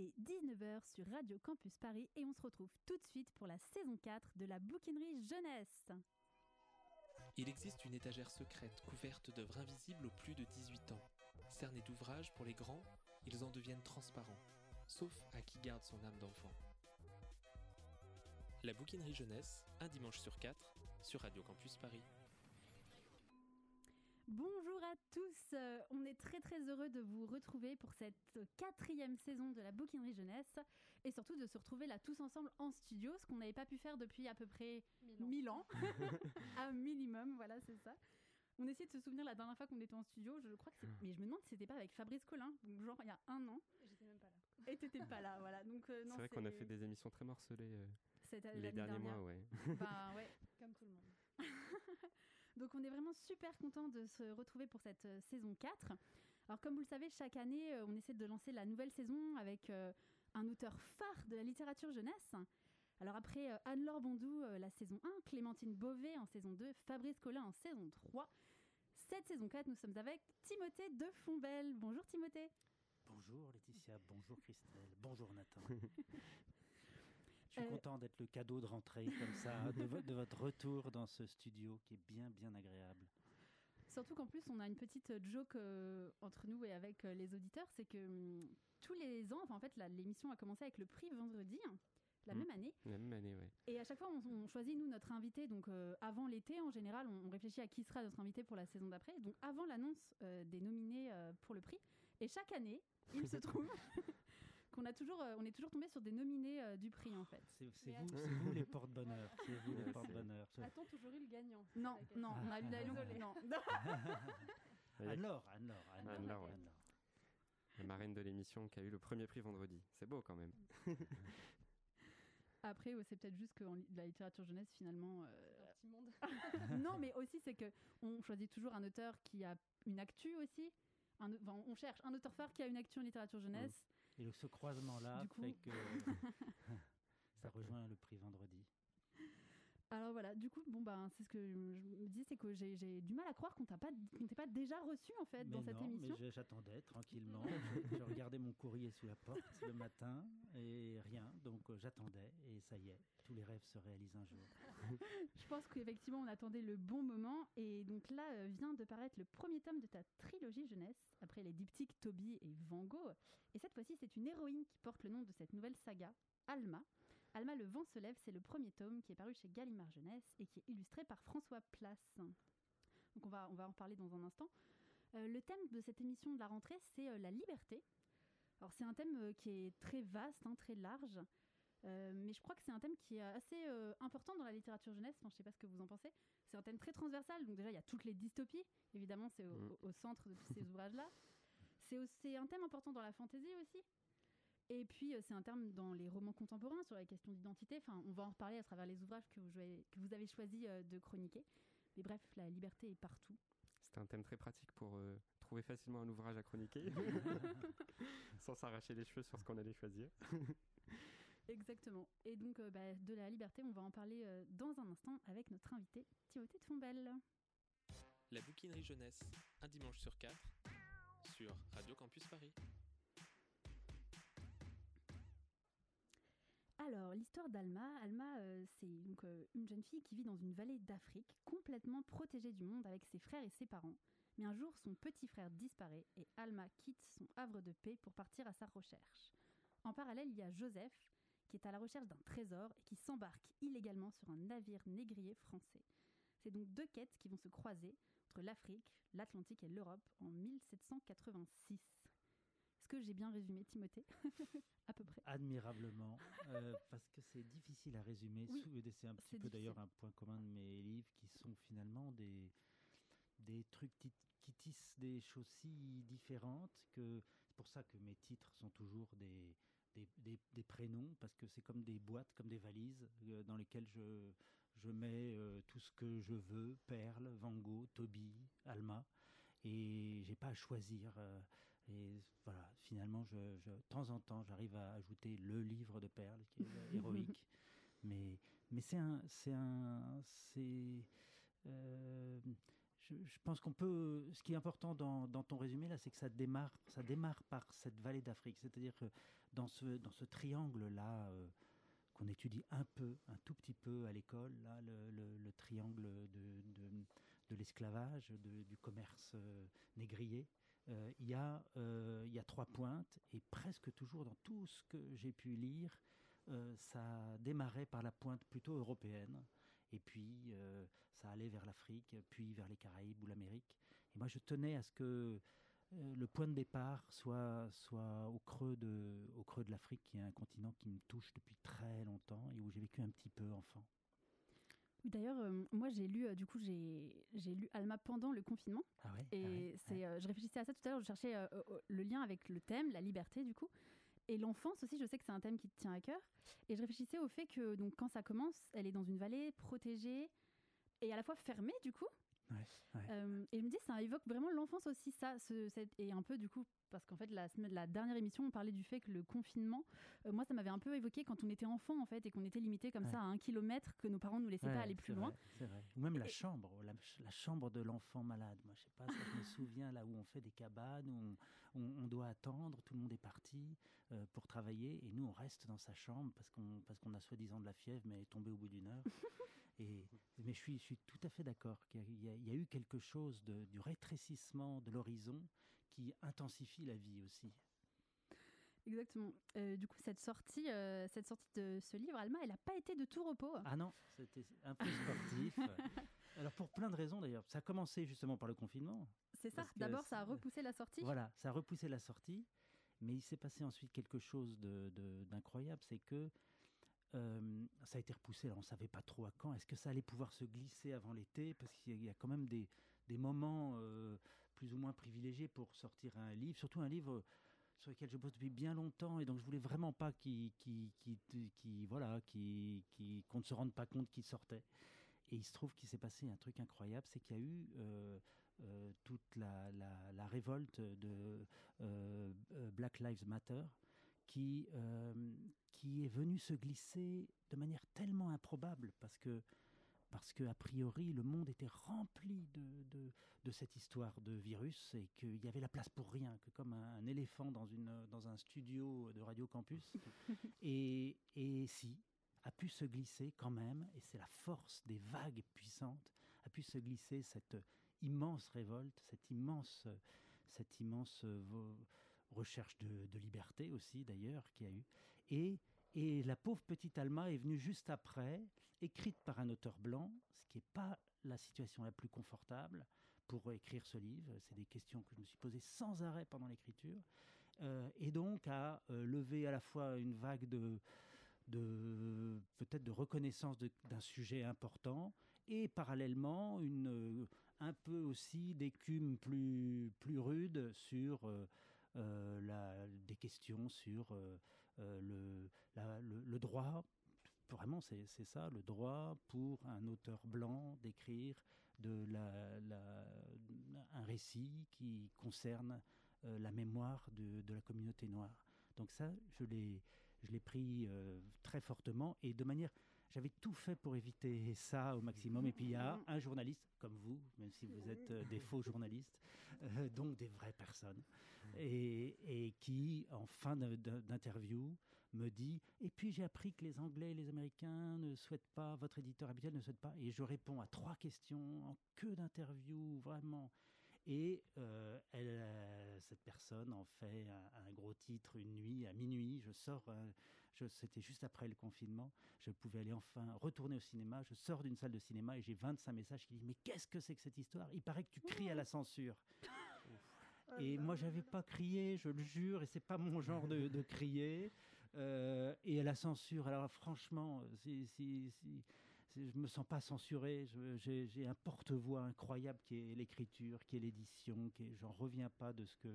Il est 19h sur Radio Campus Paris et on se retrouve tout de suite pour la saison 4 de la bouquinerie jeunesse. Il existe une étagère secrète couverte d'œuvres invisibles aux plus de 18 ans. Cernés d'ouvrages pour les grands, ils en deviennent transparents, sauf à qui garde son âme d'enfant. La bouquinerie jeunesse, un dimanche sur quatre, sur Radio Campus Paris. Bonjour à tous, euh, on est très très heureux de vous retrouver pour cette quatrième saison de la bouquinerie jeunesse et surtout de se retrouver là tous ensemble en studio, ce qu'on n'avait pas pu faire depuis à peu près 1000 ans, un minimum, voilà c'est ça. On essaie de se souvenir la dernière fois qu'on était en studio, je crois que c'est... Mais je me demande si c'était pas avec Fabrice Collin, donc genre il y a un an. J'étais même pas là. Et t'étais pas là, voilà. Donc, euh, c'est vrai qu'on a fait des émissions très morcelées euh, les derniers mois, ouais. Bah ouais. Comme tout le monde. donc on est vraiment super content de se retrouver pour cette euh, saison 4. Alors comme vous le savez, chaque année, on essaie de lancer la nouvelle saison avec un auteur phare de la littérature jeunesse. Alors après Anne-Laure Bondou, la saison 1, Clémentine Beauvais en saison 2, Fabrice Collin en saison 3. Cette saison 4, nous sommes avec Timothée de Fombelle. Bonjour Timothée. Bonjour Laetitia, bonjour Christelle, bonjour Nathan. Je suis content d'être le cadeau de rentrée comme ça, de, votre retour dans ce studio qui est bien bien agréable. Surtout qu'en plus, on a une petite joke entre nous et avec les auditeurs, c'est que hum, tous les ans, enfin, en fait, l'émission a commencé avec le prix vendredi la même année. La même année, oui. Et à chaque fois, on, choisit, nous, notre invité. Donc, euh, avant l'été, en général, on, réfléchit à qui sera notre invité pour la saison d'après. Donc, avant l'annonce euh, des nominés euh, pour le prix. Et chaque année, il se trouve qu'on a toujours, on est toujours tombé sur des nominés du prix, en fait. C'est vous, vous, les porte-bonheur. C'est vous les porte-bonheur. A-t-on toujours eu le gagnant? Non, non, on a eu la non. Anne-Laure, Anne-Laure, Anne-Laure. La marraine de l'émission qui a eu le premier prix vendredi. C'est beau quand même. Après, c'est peut-être juste que la littérature jeunesse, finalement. Euh... Un petit monde. non, mais aussi, c'est que on choisit toujours un auteur qui a une actu aussi. Un, on cherche un auteur phare qui a une actu en littérature jeunesse. Et ce croisement-là fait que ça rejoint le prix vendredi. Alors voilà, du coup, bon ben, c'est ce que je me dis, c'est que j'ai du mal à croire qu'on t'a pas, t'ait pas déjà reçu en fait dans cette émission. Mais j'attendais tranquillement. je, regardais mon courrier sous la porte le matin et rien, donc euh, j'attendais et ça y est, tous les rêves se réalisent un jour. je pense qu'effectivement on attendait le bon moment et donc là euh, vient de paraître le premier tome de ta trilogie jeunesse après les diptyques Toby et Van Gogh. Et cette fois-ci, c'est une héroïne qui porte le nom de cette nouvelle saga, Alma. Alma, le vent se lève, c'est le premier tome qui est paru chez Gallimard Jeunesse et qui est illustré par François Place. Donc on va, on va en parler dans un instant. Euh, le thème de cette émission de la rentrée, c'est euh, la liberté. Alors c'est un thème euh, qui est très vaste, hein, très large. mais je crois que c'est un thème qui est assez important dans la littérature jeunesse. Enfin, je ne sais pas ce que vous en pensez. C'est un thème très transversal. Donc déjà, il y a toutes les dystopies. Évidemment, c'est au, mm. centre de tous ces ouvrages-là. C'est un thème important dans la fantaisie aussi. Et puis, euh, c'est un terme dans les romans contemporains sur la question d'identité. Enfin, on va en reparler à travers les ouvrages que vous, que vous avez choisi euh, de chroniquer. Mais bref, la liberté est partout. C'était un thème très pratique pour euh, trouver facilement un ouvrage à chroniquer, sans s'arracher les cheveux sur ce qu'on allait choisir. Exactement. Et donc, bah, de la liberté, on va en parler dans un instant avec notre invité, Timothée de Fombelle. La bouquinerie jeunesse, un dimanche sur quatre, sur Radio Campus Paris. Alors, l'histoire d'Alma, Alma, euh, c'est euh, une jeune fille qui vit dans une vallée d'Afrique, complètement protégée du monde avec ses frères et ses parents. Mais un jour, son petit frère disparaît et Alma quitte son havre de paix pour partir à sa recherche. En parallèle, il y a Joseph, qui est à la recherche d'un trésor et qui s'embarque illégalement sur un navire négrier français. C'est donc deux quêtes qui vont se croiser entre l'Afrique, l'Atlantique et l'Europe en 1786. Que j'ai bien résumé, Timothée À peu près. Admirablement, euh, parce que c'est difficile à résumer. c'est un petit peu d'ailleurs un point commun de mes livres qui sont finalement des, des trucs qui tissent des choses si différentes que c'est pour ça que mes titres sont toujours des, des, des, prénoms parce que c'est comme des boîtes, comme des valises euh, dans lesquelles je, je mets euh, tout ce que je veux, Perle, Van Gogh, Toby, Alma et j'ai pas à choisir. Euh, et voilà, finalement, je, je, de temps en temps, j'arrive à ajouter le livre de perles qui est héroïque. mais mais c'est un, c'est un, c'est, euh, je, pense qu'on peut. Ce qui est important dans, dans ton résumé là, c'est que ça démarre, ça démarre par cette vallée d'Afrique. C'est-à-dire que dans ce, dans ce triangle là. Euh, qu'on étudie un peu, un tout petit peu à l'école, là, le, le, triangle de, de, de l'esclavage, du commerce euh, négrier, euh, il y, a, il y a trois pointes, et presque toujours dans tout ce que j'ai pu lire, ça démarrait par la pointe plutôt européenne, et puis ça allait vers l'Afrique, puis vers les Caraïbes ou l'Amérique. Et moi, je tenais à ce que euh, le point de départ soit, soit au creux de, au creux de l'Afrique, qui est un continent qui me touche depuis très longtemps et où j'ai vécu un petit peu enfant. D'ailleurs, euh, moi j'ai lu, euh, du coup, j'ai lu Alma pendant le confinement. Ah ouais, et ah c'est, je réfléchissais à ça tout à l'heure, je cherchais le lien avec le thème, la liberté, du coup. Et l'enfance aussi, je sais que c'est un thème qui te tient à cœur. Et je réfléchissais au fait que donc, quand ça commence, elle est dans une vallée protégée et à la fois fermée, du coup. Euh, et je me dis, ça évoque vraiment l'enfance aussi, ça. Ce, et un peu, du coup, parce qu'en fait, la, la dernière émission, on parlait du fait que le confinement, euh, moi, ça m'avait un peu évoqué quand on était enfant, en fait, et qu'on était limité comme ça à un kilomètre, que nos parents nous laissaient pas aller plus loin. Ou même la chambre, la, chambre de l'enfant malade. Moi, je sais pas, ça, je me souviens là où on fait des cabanes, où on, doit attendre, tout le monde est parti euh, pour travailler, et nous, on reste dans sa chambre parce qu'on parce qu'on a soi-disant de la fièvre, mais est tombé au bout d'une heure. Et, mais je suis, je suis tout à fait d'accord qu'il y, y, a eu quelque chose de, du rétrécissement de l'horizon qui intensifie la vie aussi. Exactement. Euh, du coup, cette sortie, euh, cette sortie de ce livre, Alma, elle n'a pas été de tout repos. Ah non, c'était un peu sportif. Alors pour plein de raisons d'ailleurs. Ça a commencé justement par le confinement. C'est ça. D'abord, ça a repoussé la sortie. Voilà, ça a repoussé la sortie. Mais il s'est passé ensuite quelque chose d'incroyable, c'est que euh, ça a été repoussé, on ne savait pas trop à quand. Est-ce que ça allait pouvoir se glisser avant l'été? Parce qu'il y a quand même des, moments euh, plus ou moins privilégiés pour sortir un livre, surtout un livre sur lequel je bosse depuis bien longtemps et donc je voulais vraiment pas qu'on ne se rende pas compte qu'il sortait. Et il se trouve qu'il s'est passé un truc incroyable c'est qu'il y a eu euh, toute la, la, la, révolte de Black Lives Matter qui, euh, qui est venu se glisser de manière tellement improbable parce que parce que a priori le monde était rempli de, de, de cette histoire de virus et qu'il y avait la place pour rien, que comme un, éléphant dans, une, dans un studio de Radio Campus. et, et si, a pu se glisser quand même, et c'est la force des vagues puissantes, a pu se glisser cette immense révolte, cette immense, cette immense recherche de, liberté aussi d'ailleurs qui a eu. Et, et la pauvre petite Alma est venue juste après, écrite par un auteur blanc, ce qui n'est pas la situation la plus confortable pour écrire ce livre. C'est des questions que je me suis posées sans arrêt pendant l'écriture. Euh, et donc a euh, levé à la fois une vague de, de peut-être de reconnaissance d'un sujet important et parallèlement une, euh, un peu aussi d'écume plus, plus rude sur euh, la, des questions sur euh, euh, le, le, droit vraiment c'est ça, le droit pour un auteur blanc d'écrire de la, la, un récit qui concerne la mémoire de, de, la communauté noire. Donc ça, je l'ai pris très fortement et de manière j'avais tout fait pour éviter ça au maximum. Et puis il y a un journaliste comme vous, même si vous êtes euh, des faux journalistes, euh, donc des vraies personnes, et, et qui, en fin d'interview, me dit Et puis j'ai appris que les Anglais et les Américains ne souhaitent pas, votre éditeur habituel ne souhaite pas. Et je réponds à trois questions en queue d'interview, vraiment. Et euh, elle, cette personne en fait un, gros titre une nuit à minuit. Je sors, c'était juste après le confinement. Je pouvais aller enfin retourner au cinéma. Je sors d'une salle de cinéma et j'ai 25 messages qui disent Mais qu'est-ce que c'est que cette histoire? Il paraît que tu cries à la censure. et moi, j'avais pas crié, je le jure, et c'est pas mon genre de, crier. Euh, et à la censure, alors franchement, si, si, si, je me sens pas censuré. J'ai un porte-voix incroyable qui est l'écriture, qui est l'édition, qui j'en reviens pas de ce que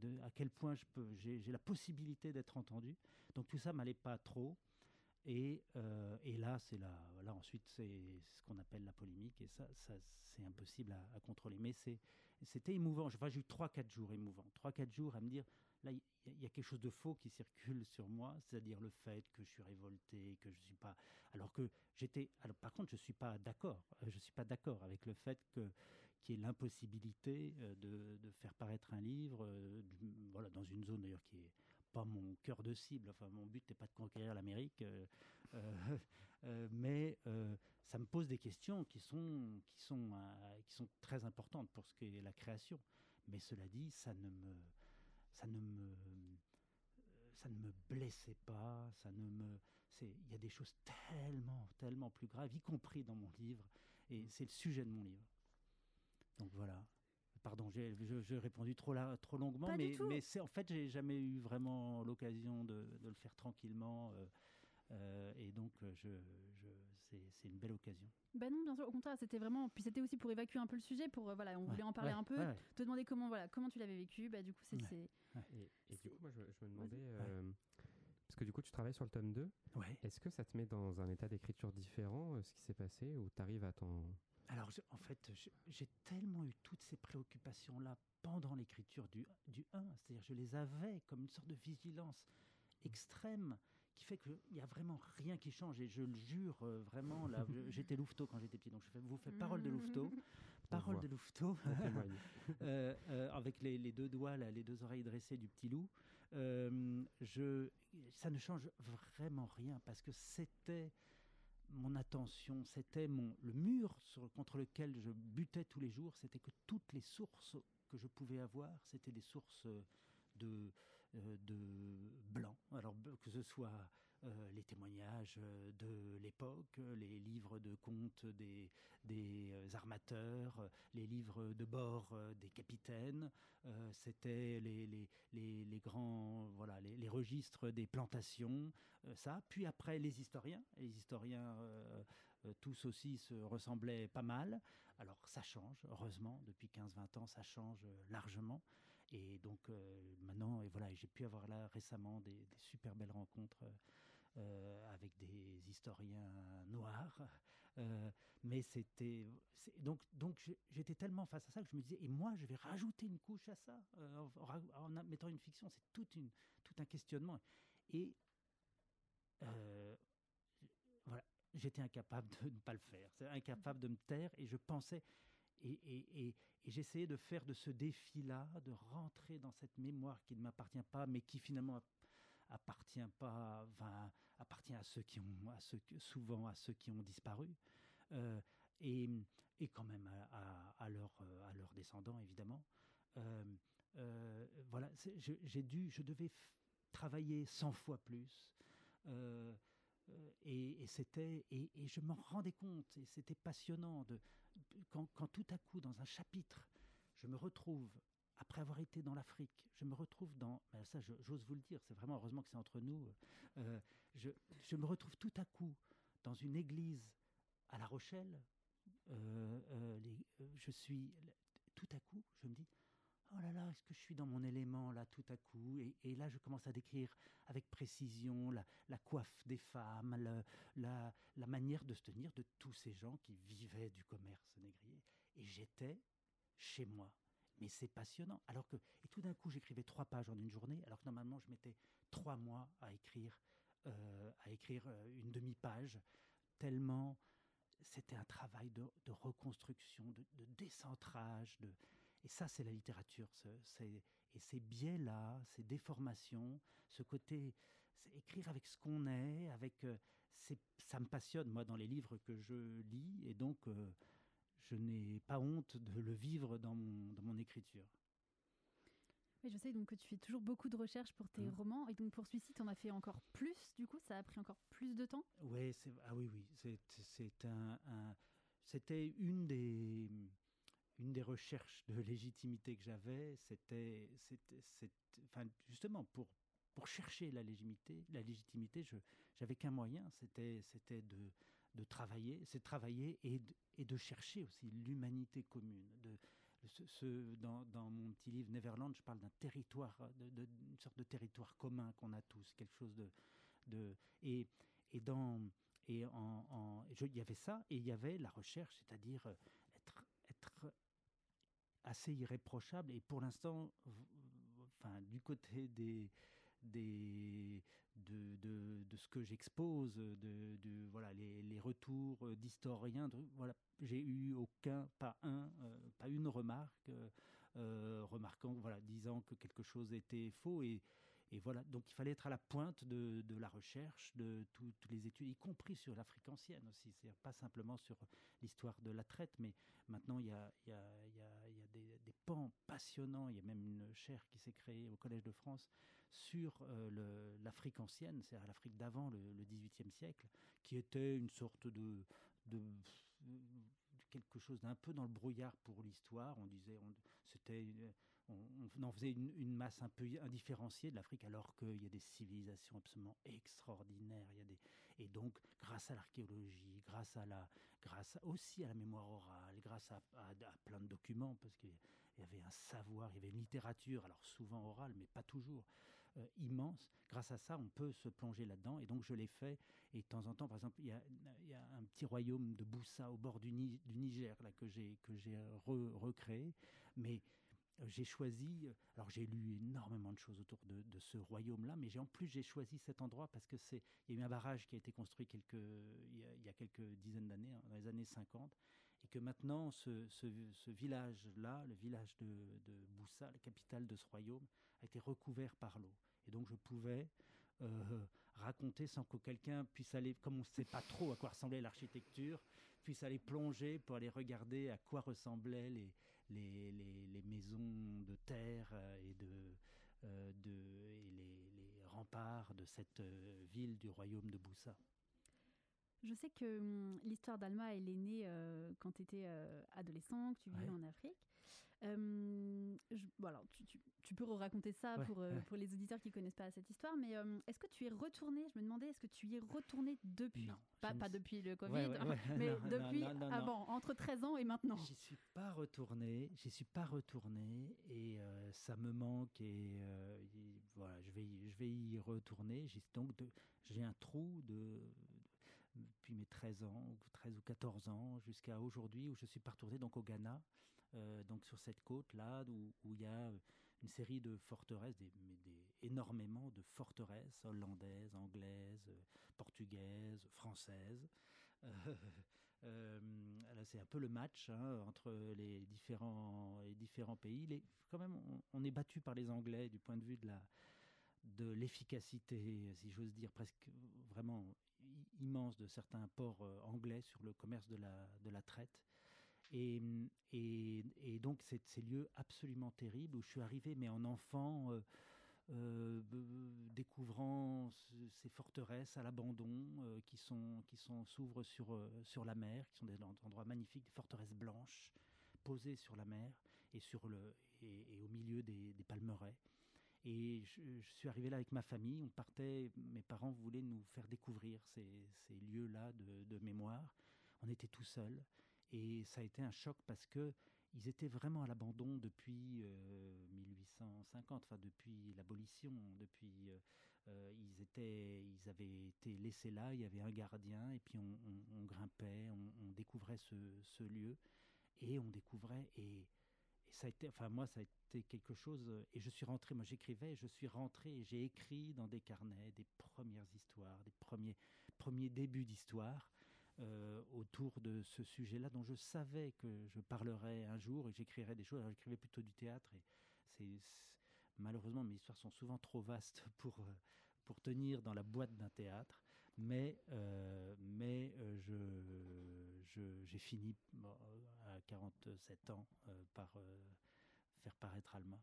de à quel point je peux, j'ai, la possibilité d'être entendu. Donc tout ça m'allait pas trop. Et, euh, et là, c'est là, là ensuite, c'est ce qu'on appelle la polémique, et ça, ça c'est impossible à, contrôler. Mais c'était émouvant. Enfin, j'ai eu 3-4 jours émouvants. 3-4 jours à me dire, là, il y, a quelque chose de faux qui circule sur moi, c'est-à-dire le fait que je suis révolté, que je suis pas. Alors que j'étais. Par contre, je suis pas d'accord. Je suis pas d'accord avec le fait que qui est l'impossibilité de, de, faire paraître un livre, voilà, dans une zone d'ailleurs qui est pas mon cœur de cible. Enfin, mon but n'est pas de conquérir l'Amérique, mais ça me pose des questions qui sont, qui sont, qui sont très importantes pour ce qui est la création. Mais cela dit, ça ne me, ça ne me, ça ne me blessait pas, ça ne me, il y a des choses tellement, tellement plus graves, y compris dans mon livre, et c'est le sujet de mon livre. Donc voilà. Pardon, j'ai répondu trop, là, trop longuement, mais, mais c'est en fait, j'ai jamais eu vraiment l'occasion de, de, le faire tranquillement. Euh, euh, et donc, je, je, c'est une belle occasion. Ben non, bien sûr, au contraire, c'était vraiment. Puis c'était aussi pour évacuer un peu le sujet, pour euh, voilà, on voulait en parler un peu, te demander comment voilà, comment tu l'avais vécu. Bah du coup, c'est. Et, et, du coup, moi, je, je me demandais. Parce que du coup, tu travailles sur le tome 2. Est-ce que ça te met dans un état d'écriture différent, ce qui s'est passé, ou tu arrives à t'en. Alors, en fait, j'ai tellement eu toutes ces préoccupations-là pendant l'écriture du, du 1, c'est-à-dire je les avais comme une sorte de vigilance extrême qui fait qu'il n'y a vraiment rien qui change. Et je le jure, euh, vraiment, là, j'étais louveteau quand j'étais petit, donc je vous fais parole de louveteau. Parole de louveteau, euh, euh, avec les, les, deux doigts, là, les deux oreilles dressées du petit loup. je, ça ne change vraiment rien parce que c'était mon attention, c'était mon le mur contre lequel je butais tous les jours, c'était que toutes les sources que je pouvais avoir, c'était des sources de euh, de blanc. Alors que ce soit euh, les témoignages euh, de l'époque, les livres de contes des, des armateurs, les livres de bord des capitaines, c'était les, les, les, les, grands, voilà, les, registres des plantations, ça. Puis après, les historiens. Les historiens, tous aussi se ressemblaient pas mal. Alors ça change, heureusement, depuis 15-20 ans, ça change largement. Et donc euh, maintenant, et voilà, j'ai pu avoir là récemment des, super belles rencontres euh, avec des historiens noirs. Euh, mais c'était donc donc j'étais tellement face à ça que je me disais et moi je vais rajouter une couche à ça en, mettant une fiction c'est toute une tout un questionnement et voilà j'étais incapable de ne pas le faire incapable de me taire et je pensais et, et, et, j'essayais de faire de ce défi-là, de rentrer dans cette mémoire qui ne m'appartient pas, mais qui finalement appartient pas, enfin, appartient à ceux qui ont, à ceux, souvent à ceux qui ont disparu, euh, et, et quand même à, à, à leurs descendants évidemment. Euh, euh, voilà, j'ai dû, je devais travailler 100 fois plus. et, c'était et, je m'en rendais compte et c'était passionnant de, quand, tout à coup, dans un chapitre, je me retrouve, après avoir été dans l'Afrique, je me retrouve dans, ben ça j'ose vous le dire, c'est vraiment heureusement que c'est entre nous, euh, je, je, me retrouve tout à coup dans une église à La Rochelle, euh, euh, je suis, tout à coup, je me dis, oh là là, est-ce que je suis dans mon élément là tout à coup? Et, là, je commence à décrire avec précision la, coiffe des femmes, la, manière de se tenir de tous ces gens qui vivaient du commerce négrier. Et j'étais chez moi. Mais c'est passionnant. Alors que, et tout d'un coup, j'écrivais trois pages en une journée, alors que normalement, je mettais trois mois à écrire, euh, à écrire euh, une demi-page, tellement c'était un travail de, reconstruction, de, décentrage, et ça, c'est la littérature. et ces biais-là, ces déformations, ce côté, écrire avec ce qu'on est, avec, euh, ça me passionne, moi, dans les livres que je lis. Et donc, je n'ai pas honte de le vivre dans mon, dans mon écriture. Oui, je sais donc que tu fais toujours beaucoup de recherches pour tes mmh. romans. Et donc, pour celui-ci, tu en as fait encore plus, du coup? Ça a pris encore plus de temps? Ouais, Ah oui, oui. C'est un, un c'était une des une des recherches de légitimité que j'avais, c'était, enfin, justement pour pour chercher la légitimité, la légitimité, je j'avais qu'un moyen, c'était c'était de de travailler, c'est travailler et de, et de chercher aussi l'humanité commune. De, ce, dans, dans, mon petit livre Neverland, je parle d'un territoire, de, une sorte de territoire commun qu'on a tous, quelque chose de, de et, et dans et en, il y avait ça et il y avait la recherche, c'est-à-dire être être assez irréprochable. Et pour l'instant, enfin, du côté des, des, de, de, de, ce que j'expose, de, de, voilà, les, les retours d'historiens. Voilà, j'ai eu aucun, pas un, pas une remarque remarquant, voilà, disant que quelque chose était faux et et voilà, donc il fallait être à la pointe de, de la recherche, de toutes les études, y compris sur l'Afrique ancienne aussi. C'est pas simplement sur l'histoire de la traite, mais maintenant il y a, y a, y a des, des, pans passionnants. Il y a même une chaire qui s'est créée au Collège de France sur euh, l'Afrique ancienne, c'est-à-dire l'Afrique d'avant le, XVIIIe siècle, qui était une sorte de, quelque chose d'un peu dans le brouillard pour l'histoire. On disait, on, en faisait une, masse un peu indifférenciée de l'Afrique, alors qu'il y a des civilisations absolument extraordinaires. Il y a des, et donc, grâce à l'archéologie, grâce à la, grâce aussi à la mémoire orale, grâce à, plein de documents, parce qu'il y avait un savoir, il y avait une littérature, alors souvent orale, mais pas toujours. Euh, immense. Grâce à ça, on peut se plonger là-dedans. Et donc, je l'ai fait. Et de temps en temps, par exemple, il y a, un petit royaume de Boussa au bord du, Niger là, que j'ai recréé. Mais j'ai choisi, euh, alors j'ai lu énormément de choses autour de, ce royaume-là, mais en plus j'ai choisi cet endroit parce que c'est, il y a eu un barrage qui a été construit il y a, quelques dizaines d'années, hein, dans les années 50, et que maintenant ce, ce, village-là, le village de, de, Boussa, la capitale de ce royaume, a été recouvert par l'eau. Et donc je pouvais euh, raconter sans que quelqu'un puisse aller, comme on ne sait pas trop à quoi ressemblait l'architecture, puisse aller plonger pour aller regarder à quoi ressemblaient les, les, les, maisons de terre euh, et, de, euh, de, et les, les, remparts de cette ville du royaume de Boussa. Je sais que hum, l'histoire d'Alma, elle est née quand tu étais adolescent, que tu vivais en Afrique. Euh, voilà, tu, tu, tu, peux raconter ça pour, euh, pour les auditeurs qui connaissent pas cette histoire, mais est-ce que tu es retourné Je me demandais, est-ce que tu y es retourné depuis? Pas, pas depuis le Covid, mais depuis avant, entre 13 ans et maintenant. J'y suis pas retourné, j'y suis pas retourné et euh, ça me manque et, voilà, je vais, y, je vais y retourner. Donc j'ai un trou de depuis mes 13 ans, 13 ou 14 ans, jusqu'à aujourd'hui où je suis pas retourné donc au Ghana. Euh, donc sur cette côte-là, où, il y a une série de forteresses, énormément de forteresses hollandaises, anglaises, portugaises, françaises. Euh, euh, c'est un peu le match hein, entre les différents, pays. Les, quand même, on, est battu par les Anglais du point de vue de l'efficacité, si j'ose dire, presque vraiment immense de certains ports anglais sur le commerce de la traite. Et, et, donc, ces lieux absolument terribles où je suis arrivé, mais en enfant, euh, euh, découvrant ces forteresses à l'abandon euh, qui sont qui s'ouvrent sur sur la mer, qui sont des endroits magnifiques, des forteresses blanches posées sur la mer et sur le et, au milieu des, des palmeraies. Et je, je, suis arrivé là avec ma famille. On partait, mes parents voulaient nous faire découvrir ces, ces lieux-là de, de mémoire. On était tout seuls. Et ça a été un choc parce que ils étaient vraiment à l'abandon depuis 1850, euh, enfin depuis l'abolition, depuis euh, euh, ils étaient, ils avaient été laissés là, il y avait un gardien et puis on, grimpait, on, découvrait ce, lieu et on découvrait et, ça a été, enfin moi ça a été quelque chose et je suis rentré, moi j'écrivais, je suis rentré et j'ai écrit dans des carnets des premières histoires, des premiers premiers débuts d'histoire euh, autour de ce sujet-là dont je savais que je parlerais un jour et j'écrirais des choses. j'écrivais plutôt du théâtre et malheureusement mes histoires sont souvent trop vastes pour euh, pour tenir dans la boîte d'un théâtre. Mais euh, mais je j'ai fini à 47 ans par faire paraître Alma.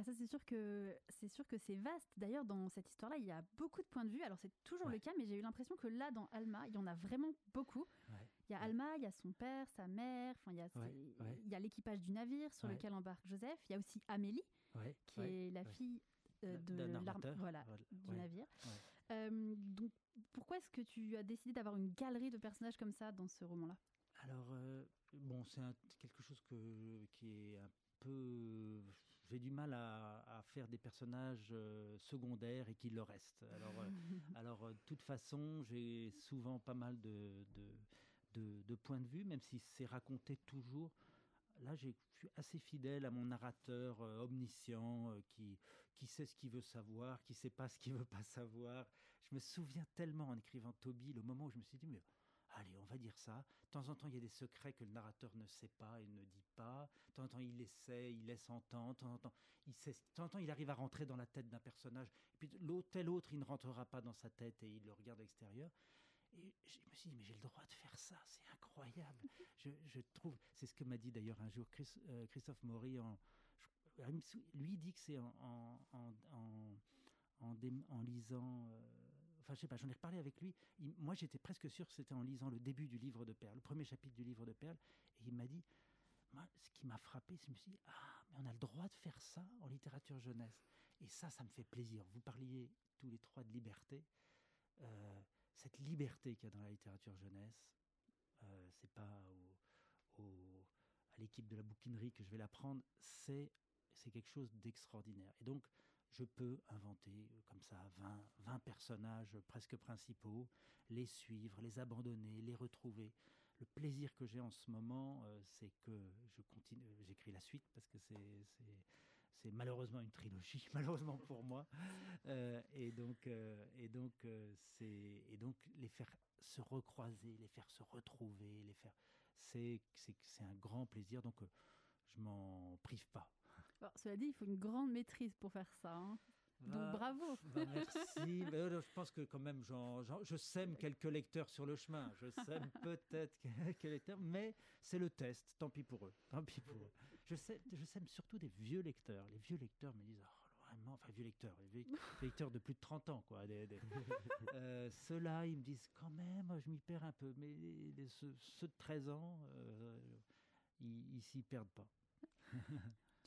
Ah ça c'est sûr que c'est sûr que c'est vaste. D'ailleurs dans cette histoire-là, il y a beaucoup de points de vue. Alors c'est toujours le cas, mais j'ai eu l'impression que là dans Alma, il y en a vraiment beaucoup. Il y a Alma, il y a son père, sa mère. Enfin il y a il y a l'équipage du navire sur lequel embarque Joseph. Il y a aussi Amélie, qui est la fille euh, de l'arme voilà, du navire. Euh, donc pourquoi est-ce que tu as décidé d'avoir une galerie de personnages comme ça dans ce roman-là? Alors euh, bon, c'est quelque chose que, qui est un peu j'ai du mal à, faire des personnages euh, secondaires et qui le restent. Alors, euh, alors euh, de toute façon, j'ai souvent pas mal de, de, de, points de vue, même si c'est raconté toujours là, je suis assez fidèle à mon narrateur omniscient qui, qui sait ce qu'il veut savoir, qui sait pas ce qu'il veut pas savoir. Je me souviens tellement en écrivant Toby, le moment où je me suis dit, mais allez, on va dire ça. De temps en temps, il y a des secrets que le narrateur ne sait pas et ne dit pas. De temps en temps, il essaie, il laisse entendre. De temps en temps, il sait, de temps en temps, il arrive à rentrer dans la tête d'un personnage. Et puis, tel autre, il ne rentrera pas dans sa tête et il le regarde à l'extérieur. Et je me suis dit, mais j'ai le droit de faire ça, c'est incroyable. je, je, trouve, c'est ce que m'a dit d'ailleurs un jour Chris, euh, Christophe Maury. En, lui dit que c'est en, en, en, en, en lisant. Euh, enfin je sais pas, j'en ai reparlé avec lui. moi j'étais presque sûr que c'était en lisant le début du livre de Perles, le premier chapitre du livre de Perles, et il m'a dit, ce qui m'a frappé, c'est que je me suis dit, ah mais on a le droit de faire ça en littérature jeunesse, et ça ça me fait plaisir. Vous parliez tous les trois de liberté, euh, cette liberté qu'il y a dans la littérature jeunesse, euh, c'est pas à l'équipe de la bouquinerie que je vais l'apprendre, c'est c'est quelque chose d'extraordinaire. Et donc, je peux inventer euh, comme ça 20, 20 personnages presque principaux, les suivre, les abandonner, les retrouver. Le plaisir que j'ai en ce moment, euh, c'est que je continue, j'écris la suite parce que c'est malheureusement une trilogie, malheureusement pour moi, euh, et donc et donc et donc les faire se recroiser, les faire se retrouver, les faire, c'est c'est un grand plaisir. Donc je m'en prive pas. Bon, cela dit, il faut une grande maîtrise pour faire ça. Hein. Donc bah, bravo. Bah, merci. Bah, je pense que quand même, je sème quelques lecteurs sur le chemin. Je sème peut-être quelques lecteurs, mais c'est le test. Tant pis pour eux. Tant pis pour eux. Je, sème, je sème surtout des vieux lecteurs. Les vieux lecteurs me disent, oh, vraiment, enfin vieux lecteurs, les vieux lecteurs de plus de 30 ans, quoi. Euh, ceux-là, ils me disent quand même, je m'y perds un peu. Mais ceux, de 13 ans, euh, ils s'y perdent pas.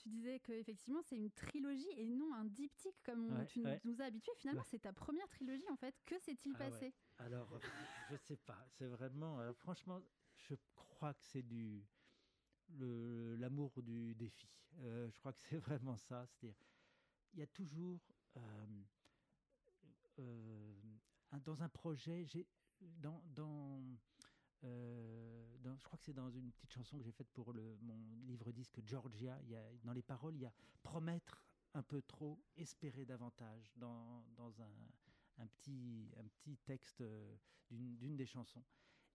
Tu disais qu'effectivement c'est une trilogie et non un diptyque comme tu nous as habitués. Finalement, c'est ta première trilogie en fait. Que s'est-il ah passé? Alors, je sais pas. C'est vraiment, euh, franchement, je crois que c'est du l'amour du défi. Euh, je crois que c'est vraiment ça. C'est-à-dire, il y a toujours euh, dans un projet, j'ai dans, dans euh, je crois que c'est dans une petite chanson que j'ai faite pour le, mon livre disque Georgia. Il y a, dans les paroles, il y a promettre un peu trop, espérer davantage dans, dans un, un, petit, un petit texte euh, d'une des chansons.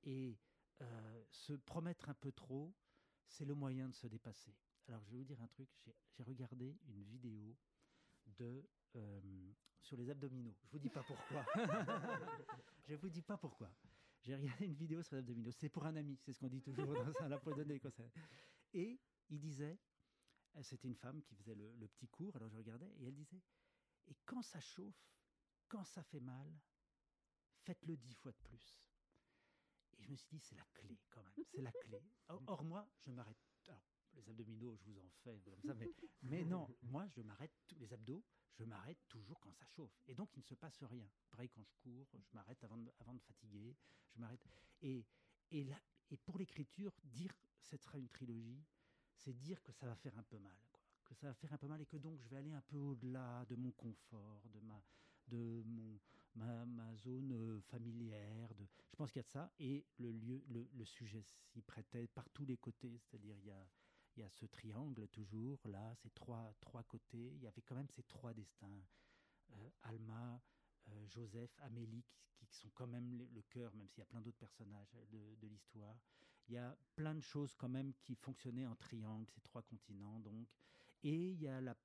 Et euh, se promettre un peu trop, c'est le moyen de se dépasser. Alors je vais vous dire un truc, j'ai regardé une vidéo de sur les abdominaux. Je vous dis pas pourquoi. je vous dis pas pourquoi. J'ai regardé une vidéo sur les abdominaux. C'est pour un ami, c'est ce qu'on dit toujours dans un lapin donné. Et il disait, euh, c'était une femme qui faisait le, petit cours, alors je regardais, et elle disait, et quand ça chauffe, quand ça fait mal, faites-le dix fois de plus. Et je me suis dit, c'est la clé quand même, c'est la clé. Or, moi, je m'arrête. Les abdominaux, je vous en fais comme ça, mais, mais non, moi, je m'arrête, les abdos, je m'arrête toujours quand ça chauffe. Et donc, il ne se passe rien. Pareil, quand je cours, je m'arrête avant de, fatiguer, je m'arrête. Et, et, pour l'écriture, dire ce sera une trilogie, c'est dire que ça va faire un peu mal. Que ça va faire un peu mal et que donc je vais aller un peu au-delà de mon confort, de ma zone euh, familière. De, je pense qu'il y a de ça. Et le, lieu, le, le sujet s'y prêtait par tous les côtés. C'est-à-dire, il y a il y a ce triangle toujours, là, ces trois, trois côtés. Il y avait quand même ces trois destins. Euh, Alma, euh, Joseph, Amélie, qui, sont quand même le, cœur, même s'il y a plein d'autres personnages de, l'histoire. Il y a plein de choses quand même qui fonctionnaient en triangle, ces trois continents, donc. Et il y a la,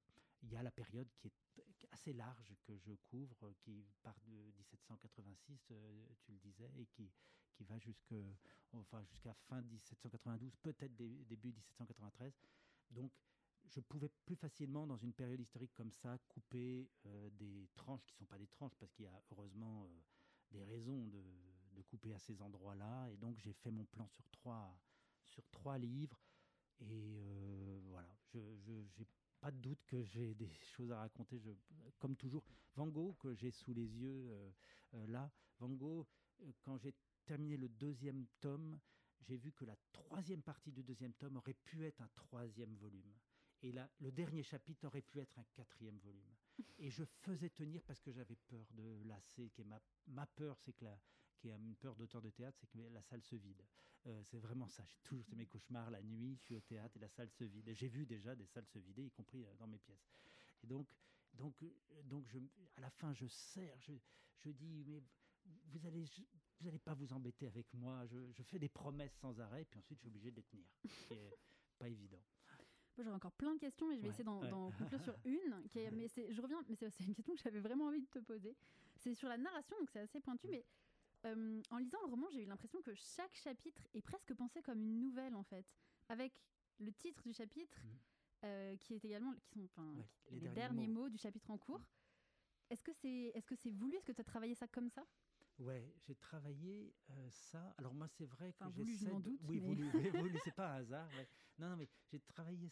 il y a la période qui est assez large que je couvre, qui part de 1786, euh, tu le disais, et qui, qui va jusque, enfin, jusqu'à fin 1792, peut-être début 1793. Donc, je pouvais plus facilement, dans une période historique comme ça, couper euh, des tranches qui ne sont pas des tranches, parce qu'il y a heureusement euh, des raisons de, de, couper à ces endroits-là. Et donc, j'ai fait mon plan sur trois, sur trois livres. Et voilà, je n'ai pas de doute que j'ai des choses à raconter. Comme toujours, Van Gogh, que j'ai sous les yeux là, Van Gogh, quand j'ai terminé le deuxième tome, j'ai vu que la troisième partie du deuxième tome aurait pu être un troisième volume. Et là, le dernier chapitre aurait pu être un quatrième volume. Et je faisais tenir parce que j'avais peur de lasser. ma, ma peur, c'est que qui est une peur d'auteur de théâtre, c'est que la salle se vide. Euh, c'est vraiment ça. J'ai toujours mes cauchemars la nuit, je suis au théâtre et la salle se vide. J'ai vu déjà des salles se vider, y compris dans mes pièces. Et donc, donc, donc je, à la fin, je serre, je, je dis, mais vous allez, vous allez pas vous embêter avec moi. Je, je, fais des promesses sans arrêt, puis ensuite je suis obligé de les tenir. C'est pas évident. J'aurais encore plein de questions, mais je vais essayer d'en conclure sur une. Qui est, mais je reviens, mais c'est une question que j'avais vraiment envie de te poser. C'est sur la narration, donc c'est assez pointu, mais euh, en lisant le roman, j'ai eu l'impression que chaque chapitre est presque pensé comme une nouvelle, en fait, avec le titre du chapitre, mm. euh, qui est également, qui sont, enfin, les, derniers, mots. du chapitre en cours. Est-ce que c'est, est-ce que c'est voulu? Est-ce que tu as travaillé ça comme ça? Ouais, j'ai travaillé euh, ça. Alors moi, c'est vrai que enfin, voulu, je m'en doute. Oui, mais... voulu, voulu c'est pas un hasard. Non, non, mais j'ai travaillé.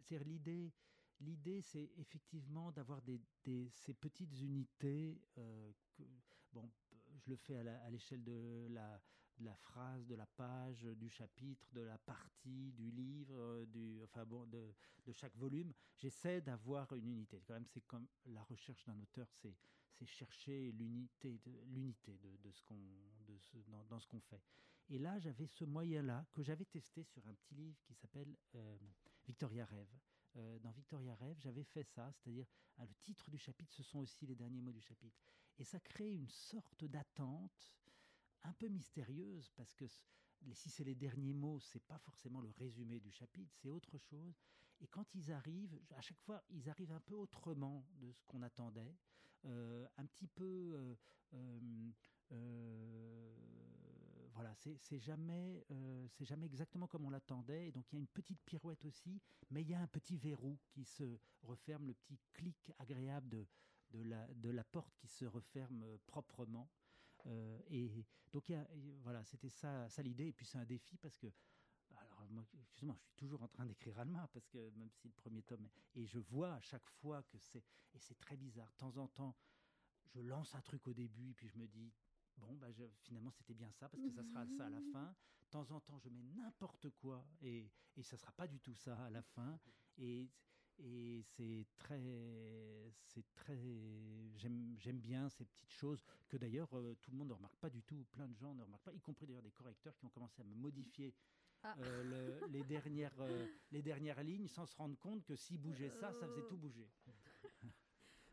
C'est l'idée. L'idée, c'est effectivement d'avoir des, des, ces petites unités. Euh, que, bon, je le fais à l'échelle de la, de la phrase, de la page, du chapitre, de la partie, du livre, euh, du, enfin bon, de, de chaque volume. J'essaie d'avoir une unité. Quand même, c'est comme la recherche d'un auteur, c'est c'est chercher l'unité l'unité de, ce qu'on, de ce, dans, ce qu'on fait. Et là, j'avais ce moyen-là que j'avais testé sur un petit livre qui s'appelle euh, Victoria Rêve. Euh, dans Victoria Rêve, j'avais fait ça, c'est-à-dire ah, le titre du chapitre, ce sont aussi les derniers mots du chapitre. Et ça crée une sorte d'attente un peu mystérieuse parce que si c'est les derniers mots, c'est pas forcément le résumé du chapitre, c'est autre chose. Et quand ils arrivent, à chaque fois, ils arrivent un peu autrement de ce qu'on attendait, un petit peu. Euh, euh, voilà, c'est jamais, jamais exactement comme on l'attendait. Donc il y a une petite pirouette aussi, mais il y a un petit verrou qui se referme, le petit clic agréable de, de, la, de la porte qui se referme proprement. et donc, voilà, c'était ça, ça l'idée. Et puis, c'est un défi parce que moi, je suis toujours en train d'écrire Alma parce que même si le premier tome et je vois à chaque fois que c'est et c'est très bizarre. De temps en temps, je lance un truc au début et puis je me dis bon bah finalement c'était bien ça parce que ça sera ça à la fin. De temps en temps, je mets n'importe quoi et et ça sera pas du tout ça à la fin et et c'est très c'est très j'aime bien ces petites choses que d'ailleurs euh, tout le monde ne remarque pas du tout plein de gens ne remarquent pas y compris d'ailleurs des correcteurs qui ont commencé à me modifier ah. Euh, les, dernières, euh, les dernières lignes sans se rendre compte que si bougeait ça, ça faisait tout bouger.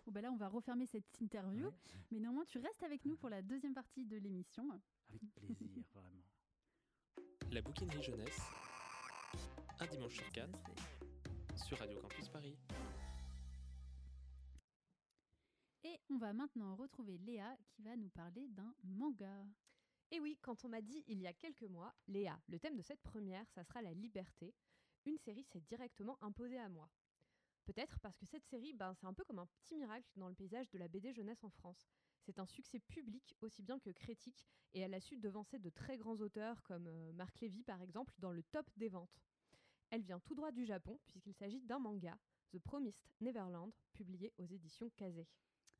Bon ben là, on va refermer cette interview. Mais néanmoins, tu restes avec nous pour la deuxième partie de l'émission. Avec plaisir, vraiment. La bouquinerie jeunesse, un dimanche sur quatre, sur Radio Campus Paris. Et on va maintenant retrouver Léa qui va nous parler d'un manga. Et oui, quand on m'a dit il y a quelques mois, Léa, le thème de cette première, ça sera la liberté, une série s'est directement imposée à moi. Peut-être parce que cette série, ben, c'est un peu comme un petit miracle dans le paysage de la BD jeunesse en France. C'est un succès public aussi bien que critique, et elle a su devancer de très grands auteurs comme euh, Marc Lévy par exemple dans le top des ventes. Elle vient tout droit du Japon puisqu'il s'agit d'un manga, The Promised Neverland, publié aux éditions Kazé.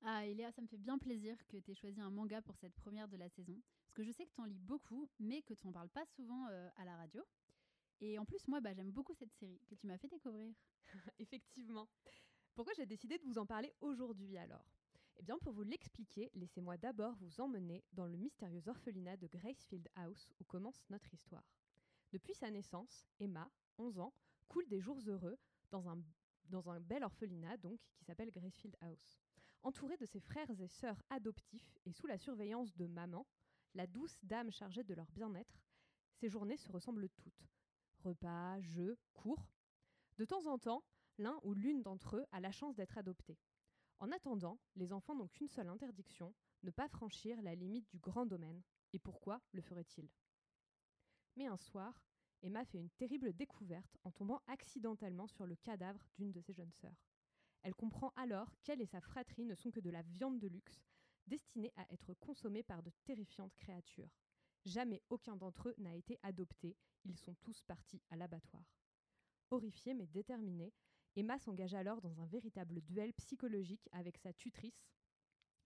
Ah, Eléa, ça me fait bien plaisir que tu aies choisi un manga pour cette première de la saison. Parce que je sais que tu en lis beaucoup, mais que tu n'en parles pas souvent euh, à la radio. Et en plus, moi, bah, j'aime beaucoup cette série que tu m'as fait découvrir. Effectivement. Pourquoi j'ai décidé de vous en parler aujourd'hui alors? Eh bien, pour vous l'expliquer, laissez-moi d'abord vous emmener dans le mystérieux orphelinat de Gracefield House où commence notre histoire. Depuis sa naissance, Emma, 11 ans, coule des jours heureux dans un, dans un bel orphelinat donc qui s'appelle Gracefield House. Entourée de ses frères et sœurs adoptifs et sous la surveillance de maman, la douce dame chargée de leur bien-être, ses journées se ressemblent toutes. Repas, jeux, cours. De temps en temps, l'un ou l'une d'entre eux a la chance d'être adopté. En attendant, les enfants n'ont qu'une seule interdiction, ne pas franchir la limite du grand domaine. Et pourquoi le ferait-il? Mais un soir, Emma fait une terrible découverte en tombant accidentellement sur le cadavre d'une de ses jeunes sœurs. Elle comprend alors qu'elle et sa fratrie ne sont que de la viande de luxe, destinée à être consommée par de terrifiantes créatures. Jamais aucun d'entre eux n'a été adopté, ils sont tous partis à l'abattoir. Horrifiée mais déterminée, Emma s'engage alors dans un véritable duel psychologique avec sa tutrice.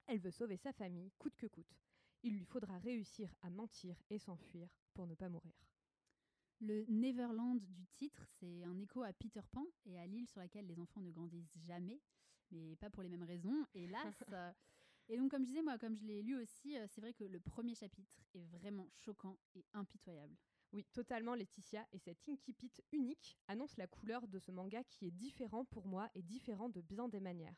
Elle veut sauver sa famille, coûte que coûte. Il lui faudra réussir à mentir et s'enfuir pour ne pas mourir. Le Neverland du titre, c'est un écho à Peter Pan et à l'île sur laquelle les enfants ne grandissent jamais, mais pas pour les mêmes raisons. Hélas, Et donc, comme je disais, moi, comme je l'ai lu aussi, euh, c'est vrai que le premier chapitre est vraiment choquant et impitoyable. Oui, totalement, Laetitia. Et cet incipit unique annonce la couleur de ce manga qui est différent pour moi et différent de bien des manières.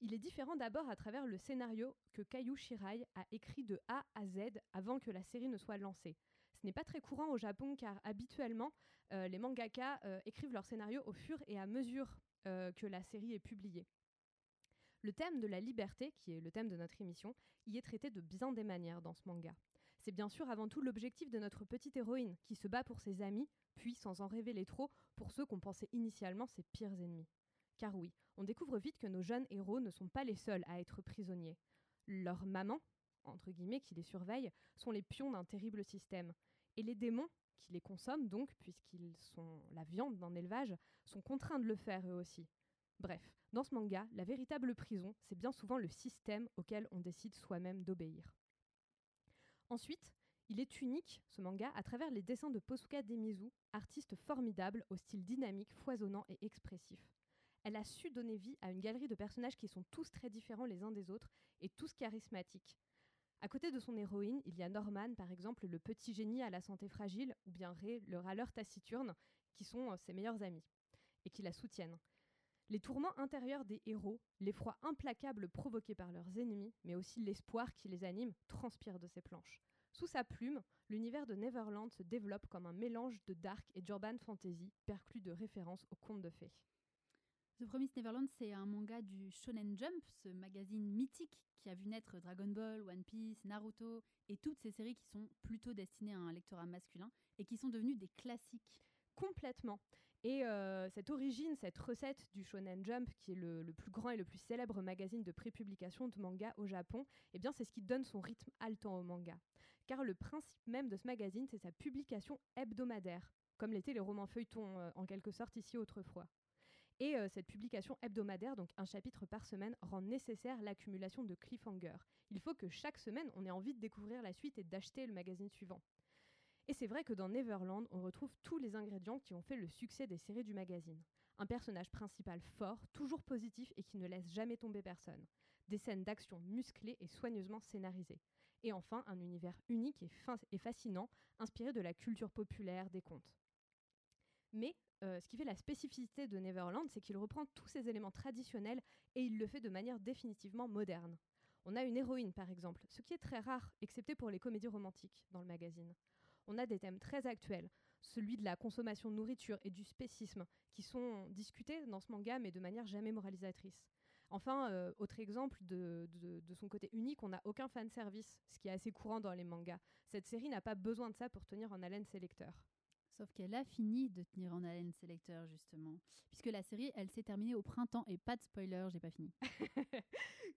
Il est différent d'abord à travers le scénario que Kayu Shirai a écrit de A à Z avant que la série ne soit lancée. Ce n'est pas très courant au Japon car habituellement, euh, les mangaka euh, écrivent leur scénario au fur et à mesure euh, que la série est publiée. Le thème de la liberté, qui est le thème de notre émission, y est traité de bien des manières dans ce manga. C'est bien sûr avant tout l'objectif de notre petite héroïne, qui se bat pour ses amis, puis, sans en révéler trop, pour ceux qu'on pensait initialement ses pires ennemis. Car oui, on découvre vite que nos jeunes héros ne sont pas les seuls à être prisonniers. Leurs mamans, entre guillemets, qui les surveillent, sont les pions d'un terrible système. Et les démons, qui les consomment donc, puisqu'ils sont la viande d'un élevage, sont contraints de le faire eux aussi. Bref, dans ce manga, la véritable prison, c'est bien souvent le système auquel on décide soi-même d'obéir. Ensuite, il est unique, ce manga, à travers les dessins de Posuka Demizu, artiste formidable au style dynamique, foisonnant et expressif. Elle a su donner vie à une galerie de personnages qui sont tous très différents les uns des autres et tous charismatiques. À côté de son héroïne, il y a Norman, par exemple, le petit génie à la santé fragile, ou bien Ray, le râleur taciturne, qui sont euh, ses meilleurs amis et qui la soutiennent. Les tourments intérieurs des héros, l'effroi implacable provoqué par leurs ennemis, mais aussi l'espoir qui les anime, transpirent de ces planches. Sous sa plume, l'univers de Neverland se développe comme un mélange de dark et d'urban fantasy, perclus de références aux contes de fées. The Promised Neverland, c'est un manga du Shonen Jump, ce magazine mythique qui a vu naître Dragon Ball, One Piece, Naruto et toutes ces séries qui sont plutôt destinées à un lectorat masculin et qui sont devenues des classiques. Complètement. Et euh, cette origine, cette recette du Shonen Jump, qui est le, plus grand et le plus célèbre magazine de prépublication de manga au Japon, eh bien c'est ce qui donne son rythme haletant au manga. Car le principe même de ce magazine, c'est sa publication hebdomadaire, comme l'étaient les romans feuilletons euh, en quelque sorte ici autrefois. Et euh, cette publication hebdomadaire, donc un chapitre par semaine, rend nécessaire l'accumulation de cliffhangers. Il faut que chaque semaine, on ait envie de découvrir la suite et d'acheter le magazine suivant. Et c'est vrai que dans Neverland, on retrouve tous les ingrédients qui ont fait le succès des séries du magazine. Un personnage principal fort, toujours positif et qui ne laisse jamais tomber personne. Des scènes d'action musclées et soigneusement scénarisées. Et enfin, un univers unique et, et fascinant, inspiré de la culture populaire, des contes. Mais euh, ce qui fait la spécificité de Neverland, c'est qu'il reprend tous ces éléments traditionnels et il le fait de manière définitivement moderne. On a une héroïne, par exemple, ce qui est très rare, excepté pour les comédies romantiques dans le magazine. On a des thèmes très actuels, celui de la consommation de nourriture et du spécisme, qui sont discutés dans ce manga, mais de manière jamais moralisatrice. Enfin, euh, autre exemple de, de, son côté unique, on n'a aucun fanservice, ce qui est assez courant dans les mangas. Cette série n'a pas besoin de ça pour tenir en haleine ses lecteurs. Sauf qu'elle a fini de tenir en haleine ses lecteurs, justement. Puisque la série, elle s'est terminée au printemps et pas de spoiler, j'ai pas fini.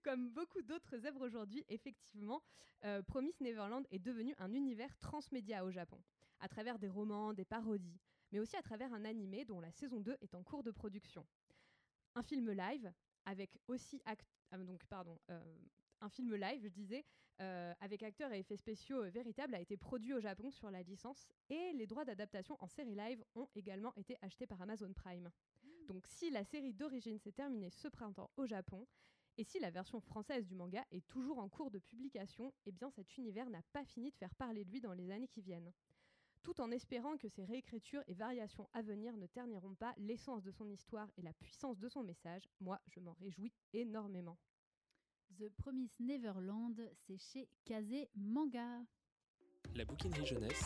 Comme beaucoup d'autres œuvres aujourd'hui, effectivement, euh, Promise Neverland est devenu un univers transmédia au Japon, à travers des romans, des parodies, mais aussi à travers un animé dont la saison 2 est en cours de production. Un film live, avec aussi ah, donc, pardon, euh, un film live, je disais, euh, avec acteurs et effets spéciaux euh, véritables, a été produit au Japon sur la licence et les droits d'adaptation en série live ont également été achetés par Amazon Prime. Mmh. Donc si la série d'origine s'est terminée ce printemps au Japon, et si la version française du manga est toujours en cours de publication, eh bien cet univers n'a pas fini de faire parler de lui dans les années qui viennent. Tout en espérant que ces réécritures et variations à venir ne terniront pas l'essence de son histoire et la puissance de son message, moi je m'en réjouis énormément. The Promise Neverland, c'est chez Kazé Manga. La bouquinerie jeunesse,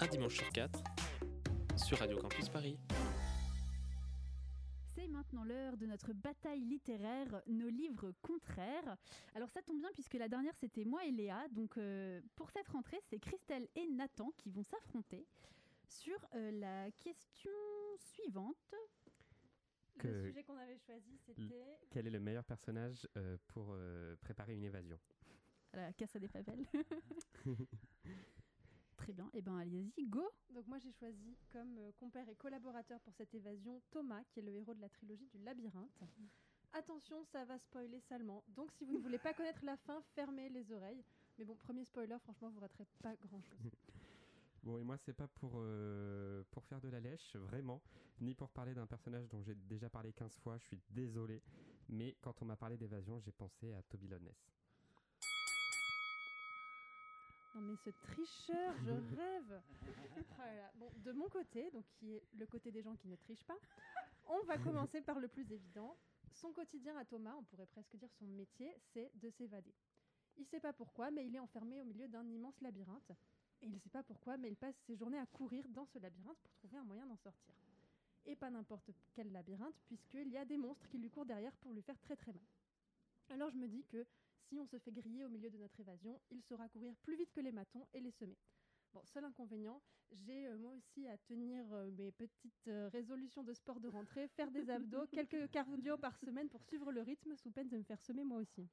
un dimanche sur quatre, sur Radio Campus Paris. C'est maintenant l'heure de notre bataille littéraire, nos livres contraires. Alors ça tombe bien puisque la dernière c'était moi et Léa, donc euh, pour cette rentrée c'est Christelle et Nathan qui vont s'affronter sur euh, la question suivante. Le sujet qu'on avait choisi, c'était. Quel est le meilleur personnage euh, pour euh, préparer une évasion? La casse à des papels. Très bien. Eh ben, allez-y, go Donc moi, j'ai choisi comme euh, compère et collaborateur pour cette évasion Thomas, qui est le héros de la trilogie du labyrinthe. Attention, ça va spoiler salement. Donc si vous ne voulez pas connaître la fin, fermez les oreilles. Mais bon, premier spoiler, franchement, vous raterez pas grand-chose. Bon, et moi, c'est pas pour, euh, pour faire de la lèche, vraiment, ni pour parler d'un personnage dont j'ai déjà parlé 15 fois, je suis désolé. Mais quand on m'a parlé d'évasion, j'ai pensé à Toby Loness. Non mais ce tricheur, je rêve. Bon, de mon côté, donc qui est le côté des gens qui ne trichent pas, on va commencer par le plus évident. Son quotidien à Thomas, on pourrait presque dire son métier, c'est de s'évader. Il ne sait pas pourquoi, mais il est enfermé au milieu d'un immense labyrinthe. Et il ne sait pas pourquoi, mais il passe ses journées à courir dans ce labyrinthe pour trouver un moyen d'en sortir. Et pas n'importe quel labyrinthe, puisqu'il y a des monstres qui lui courent derrière pour lui faire très très mal. Alors je me dis que si on se fait griller au milieu de notre évasion, il saura courir plus vite que les matons et les semer. Bon, seul inconvénient, j'ai euh, moi aussi à tenir euh, mes petites euh, résolutions de sport de rentrée, faire des abdos, quelques cardio par semaine pour suivre le rythme sous peine de me faire semer moi aussi.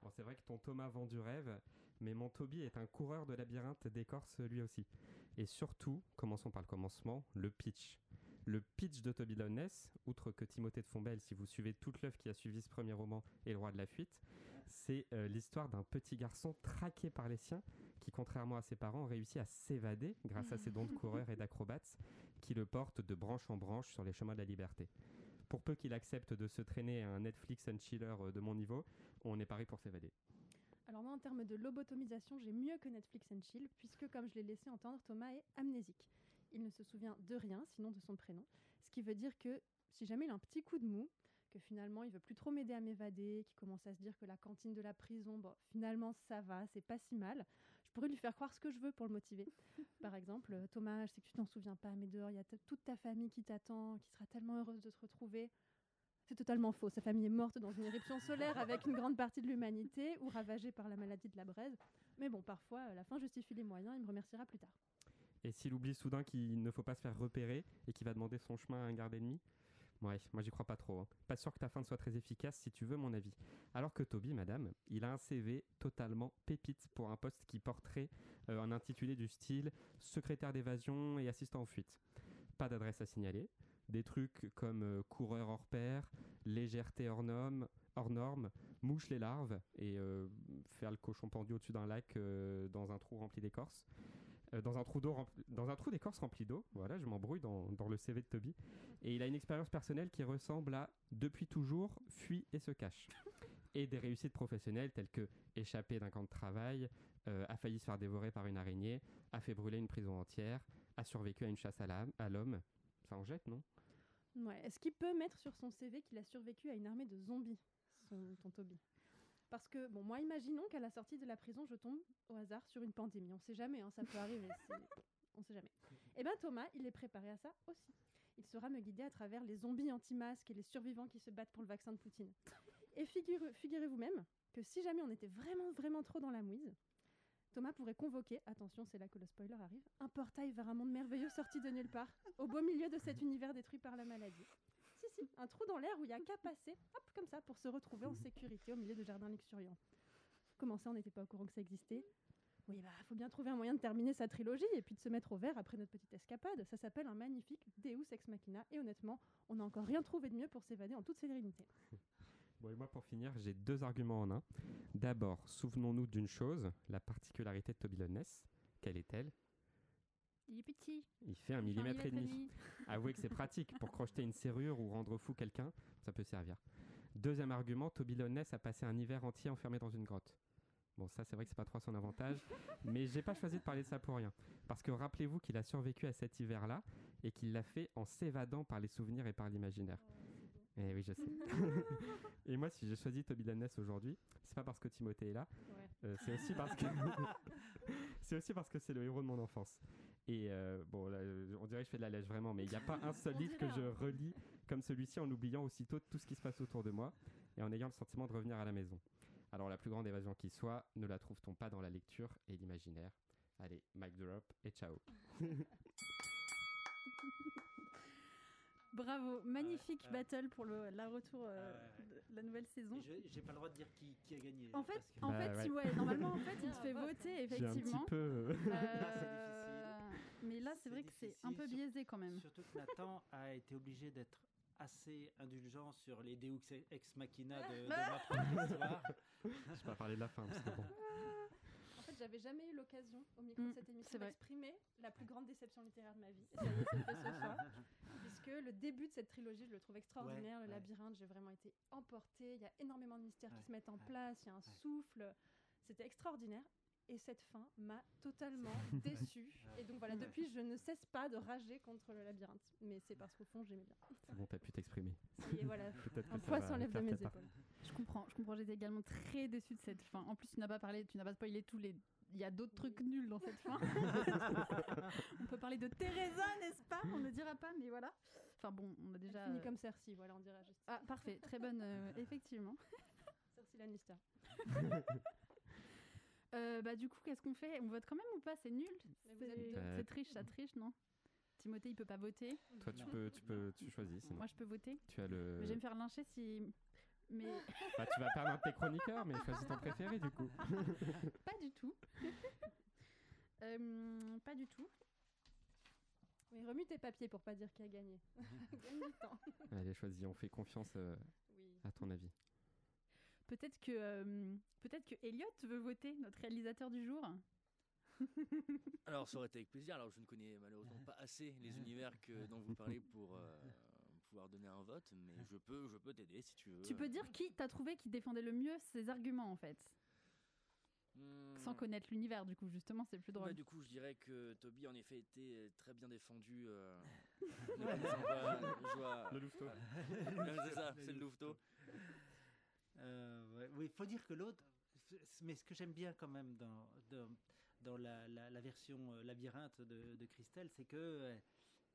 Bon, c'est vrai que ton Thomas vend du rêve, mais mon Toby est un coureur de labyrinthe d'écorce lui aussi. Et surtout, commençons par le commencement, le pitch. Le pitch de Toby Lowness, outre que Timothée de Fombelle, si vous suivez toute l'œuvre qui a suivi ce premier roman, est le roi de la fuite, c'est l'histoire d'un petit garçon traqué par les siens qui, contrairement à ses parents, réussit à s'évader grâce à ses dons de coureur et d'acrobate qui le portent de branche en branche sur les chemins de la liberté. Pour peu qu'il accepte de se traîner à un Netflix and chiller euh, de mon niveau, on est pari pour s'évader. Alors moi, en termes de lobotomisation, j'ai mieux que Netflix and chill, puisque comme je l'ai laissé entendre, Thomas est amnésique. Il ne se souvient de rien, sinon de son prénom. Ce qui veut dire que si jamais il a un petit coup de mou, que finalement il veut plus trop m'aider à m'évader, qu'il commence à se dire que la cantine de la prison, bon, finalement ça va, c'est pas si mal je pourrais lui faire croire ce que je veux pour le motiver. Par exemple, Thomas, je sais que tu t'en souviens pas, mais dehors, il y a toute ta famille qui t'attend, qui sera tellement heureuse de te retrouver. C'est totalement faux. Sa famille est morte dans une éruption solaire avec une grande partie de l'humanité ou ravagée par la maladie de la braise. Mais bon, parfois, euh, la fin justifie les moyens. Il me remerciera plus tard. Et s'il oublie soudain qu'il ne faut pas se faire repérer et qu'il va demander son chemin à un garde ennemi? Ouais, moi j'y crois pas trop. Hein. Pas sûr que ta fin soit très efficace si tu veux mon avis. Alors que Toby, madame, il a un CV totalement pépite pour un poste qui porterait euh, un intitulé du style secrétaire d'évasion et assistant en fuite. Pas d'adresse à signaler. Des trucs comme euh, coureur hors pair, légèreté hors norme, hors norme mouche les larves et euh, faire le cochon pendu au-dessus d'un lac dans un trou rempli d'écorce. Euh, dans un trou d'eau dans un trou d'écorce rempli d'eau. Voilà, je m'embrouille dans, dans, le CV de Toby. Et il a une expérience personnelle qui ressemble à depuis toujours fuit et se cache. Et des réussites professionnelles telles que échapper d'un camp de travail, euh, a failli se faire dévorer par une araignée, a fait brûler une prison entière, a survécu à une chasse à l'homme. Ça en jette, non? Ouais. Est-ce qu'il peut mettre sur son CV qu'il a survécu à une armée de zombies, son, ton Toby? Parce que, bon, moi, imaginons qu'à la sortie de la prison, je tombe au hasard sur une pandémie. On sait jamais, hein, ça peut arriver. On sait jamais. Eh bien, Thomas, il est préparé à ça aussi. Il saura me guider à travers les zombies anti-masques et les survivants qui se battent pour le vaccin de Poutine. Et figurez-vous même que si jamais on était vraiment, vraiment trop dans la mouise, Thomas pourrait convoquer, attention, c'est là que le spoiler arrive, un portail vers un monde merveilleux sorti de nulle part, au beau milieu de cet univers détruit par la maladie un trou dans l'air où il y a qu'à passer, hop, comme ça, pour se retrouver en sécurité au milieu de jardins luxuriants. Comment ça, on n'était pas au courant que ça existait? Oui, bah, faut bien trouver un moyen de terminer sa trilogie et puis de se mettre au vert après notre petite escapade. Ça s'appelle un magnifique Deus Ex Machina et honnêtement, on n'a encore rien trouvé de mieux pour s'évader en toute sérénité. Bon, et moi, pour finir, j'ai deux arguments en un. D'abord, souvenons-nous d'une chose, la particularité de Toby Ness. Quelle est-elle? Il est petit. Il fait un millimètre et demi. Avouez que c'est pratique. Pour crocheter une serrure ou rendre fou quelqu'un, ça peut servir. Deuxième argument, Toby a passé un hiver entier enfermé dans une grotte. Bon, ça, c'est vrai que c'est pas trop son avantage, mais j'ai pas choisi de parler de ça pour rien. Parce que rappelez-vous qu'il a survécu à cet hiver-là et qu'il l'a fait en s'évadant par les souvenirs et par l'imaginaire. Eh oui, je sais. et moi, si j'ai choisi Toby Loness aujourd'hui, c'est pas parce que Timothée est là, euh, c'est aussi parce que c'est aussi parce que c'est le héros de mon enfance. Et euh, bon, on dirait que je fais de la lèche vraiment, mais il n'y a pas un seul livre que je relis comme celui-ci en oubliant aussitôt tout ce qui se passe autour de moi et en ayant le sentiment de revenir à la maison. Alors la plus grande évasion qui soit, ne la trouve-t-on pas dans la lecture et l'imaginaire? Allez, mic drop et ciao Bravo, magnifique battle pour le la retour euh, de la nouvelle saison. J'ai pas le droit de dire qui, qui a gagné. En fait, en fait, bah, normalement, en fait, il te fait voter effectivement. Un petit peu. Euh, mais là, c'est vrai que c'est un peu biaisé quand même. Surtout que Nathan a été obligé d'être assez indulgent sur les Deux ex machina de, de ma propre histoire. Je vais pas parler de la fin, que bon. J'avais jamais eu l'occasion au micro de mm, cette émission d'exprimer la plus grande déception littéraire de ma vie. Et ça y est, c'est fait ce soir. Puisque le début de cette trilogie, je le trouve extraordinaire. le labyrinthe, j'ai vraiment été emportée. Il y a énormément de mystères qui se mettent en place. Il y a un souffle. C'était extraordinaire. Et cette fin m'a totalement déçue. Et donc voilà, depuis, je ne cesse pas de rager contre le labyrinthe. Mais c'est parce qu'au fond, j'aimais bien. C'est bon, t'as pu t'exprimer. Et voilà, un poids s'enlève de mes épaules. Je comprends, je comprends. J'étais également très déçue de cette fin. En plus, tu n'as pas parlé, tu n'as pas spoilé tous les. Il y a d'autres trucs nuls dans cette fin. on peut parler de Teresa, n'est-ce pas? On ne dira pas, mais voilà. Enfin bon, on a déjà. Fini comme Cersei, voilà, on dira juste. Ah, parfait, très bonne, euh, effectivement. Cersei Lannister. Euh, bah, du coup, qu'est-ce qu'on fait? On vote quand même ou pas? C'est nul? C'est triche, ça triche, non? Timothée, il peut pas voter. Toi, tu peux, tu peux, tu choisis. Moi, je peux voter. Tu as le. Mais je vais me faire lyncher si. Mais. Bah, tu vas perdre un de tes chroniqueurs, mais choisis ton préféré du coup. pas du tout. euh, pas du tout. Oui, remue tes papiers pour pas dire qui a gagné. Gagne du temps. Allez, choisis. On fait confiance euh, à ton avis. Peut-être que, euh, peut-être que Elliot veut voter, notre réalisateur du jour. Alors, ça aurait été avec plaisir. Alors, je ne connais malheureusement pas assez les univers que, dont vous parlez pour euh, pouvoir donner un vote, mais je peux, je peux t'aider si tu veux. Tu peux dire qui t'as trouvé qui défendait le mieux ses arguments, en fait? Hmm. Sans connaître l'univers, du coup, justement, c'est plus drôle. Bah, du coup, je dirais que Toby, en effet, était très bien défendu. Euh, le louveteau. c'est ça, c'est le louveteau. Euh, oui, il faut dire que l'autre, mais ce que j'aime bien quand même dans, dans, dans la, la, version euh, labyrinthe de, de Christelle, c'est que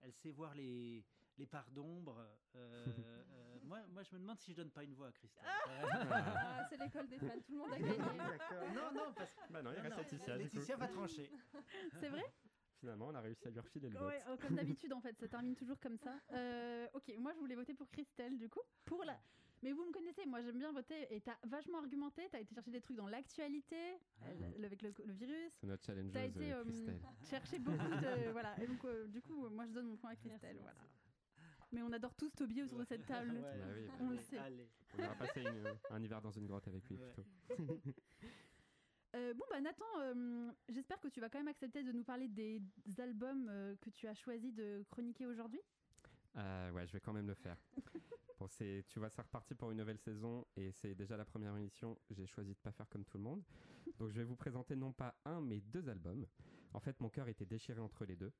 elle sait voir les, les parts d'ombre. moi, moi, je me demande si je donne pas une voix à Christelle. Ah, c'est l'école des fans, tout le monde a gagné. Non, non, parce bah non, il reste Laetitia. Laetitia va trancher. C'est vrai? Finalement, on a réussi à lui refiler le ouais, vote. comme d'habitude, en fait, ça termine toujours comme ça. ok, moi, je voulais voter pour Christelle, du coup, pour la mais vous me connaissez, moi j'aime bien voter et t'as vachement argumenté, t'as été chercher des trucs dans l'actualité, ah. euh, avec le, virus. C'est notre challenge. T'as été euh, chercher beaucoup de. voilà. Et donc, euh, du coup, moi je donne mon point à Christelle. voilà. Mais on adore tous Toby autour de cette table. Bah on le sait. On va passer un hiver dans une grotte avec lui plutôt. bon bah Nathan, j'espère que tu vas quand même accepter de nous parler des albums que tu as choisi de chroniquer aujourd'hui. ouais, je vais quand même le faire. Bon, tu vois, c'est reparti pour une nouvelle saison et c'est déjà la première émission. J'ai choisi de pas faire comme tout le monde. Donc je vais vous présenter non pas un mais deux albums. En fait, mon cœur était déchiré entre les deux.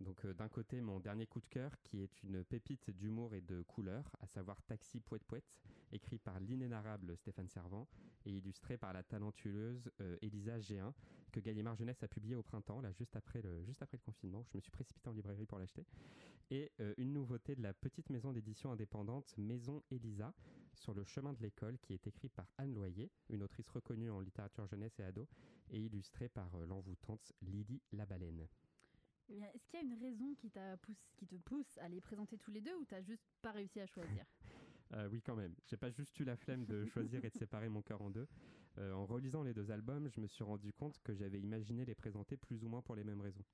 Donc euh, d'un côté, mon dernier coup de cœur qui est une pépite d'humour et de couleur, à savoir Taxi Poète Poète, écrit par l'inénarrable Stéphane Servant et illustré par la talentueuse euh, Elisa G1, que Gallimard Jeunesse a publié au printemps, là juste après le, confinement. Je me suis précipité en librairie pour l'acheter. Et euh, une nouveauté de la petite maison d'édition indépendante Maison Elisa, sur le chemin de l'école, qui est écrit par Anne Loyer, une autrice reconnue en littérature jeunesse et ado, et illustrée par l'envoûtante Lily Labaleine. Eh est-ce qu'il y a une raison qui, qui te pousse à les présenter tous les deux ou t'as juste pas réussi à choisir? Euh, oui, quand même. J'ai pas juste eu la flemme de choisir et de séparer mon cœur en deux. Euh, en relisant les deux albums, je me suis rendu compte que j'avais imaginé les présenter plus ou moins pour les mêmes raisons.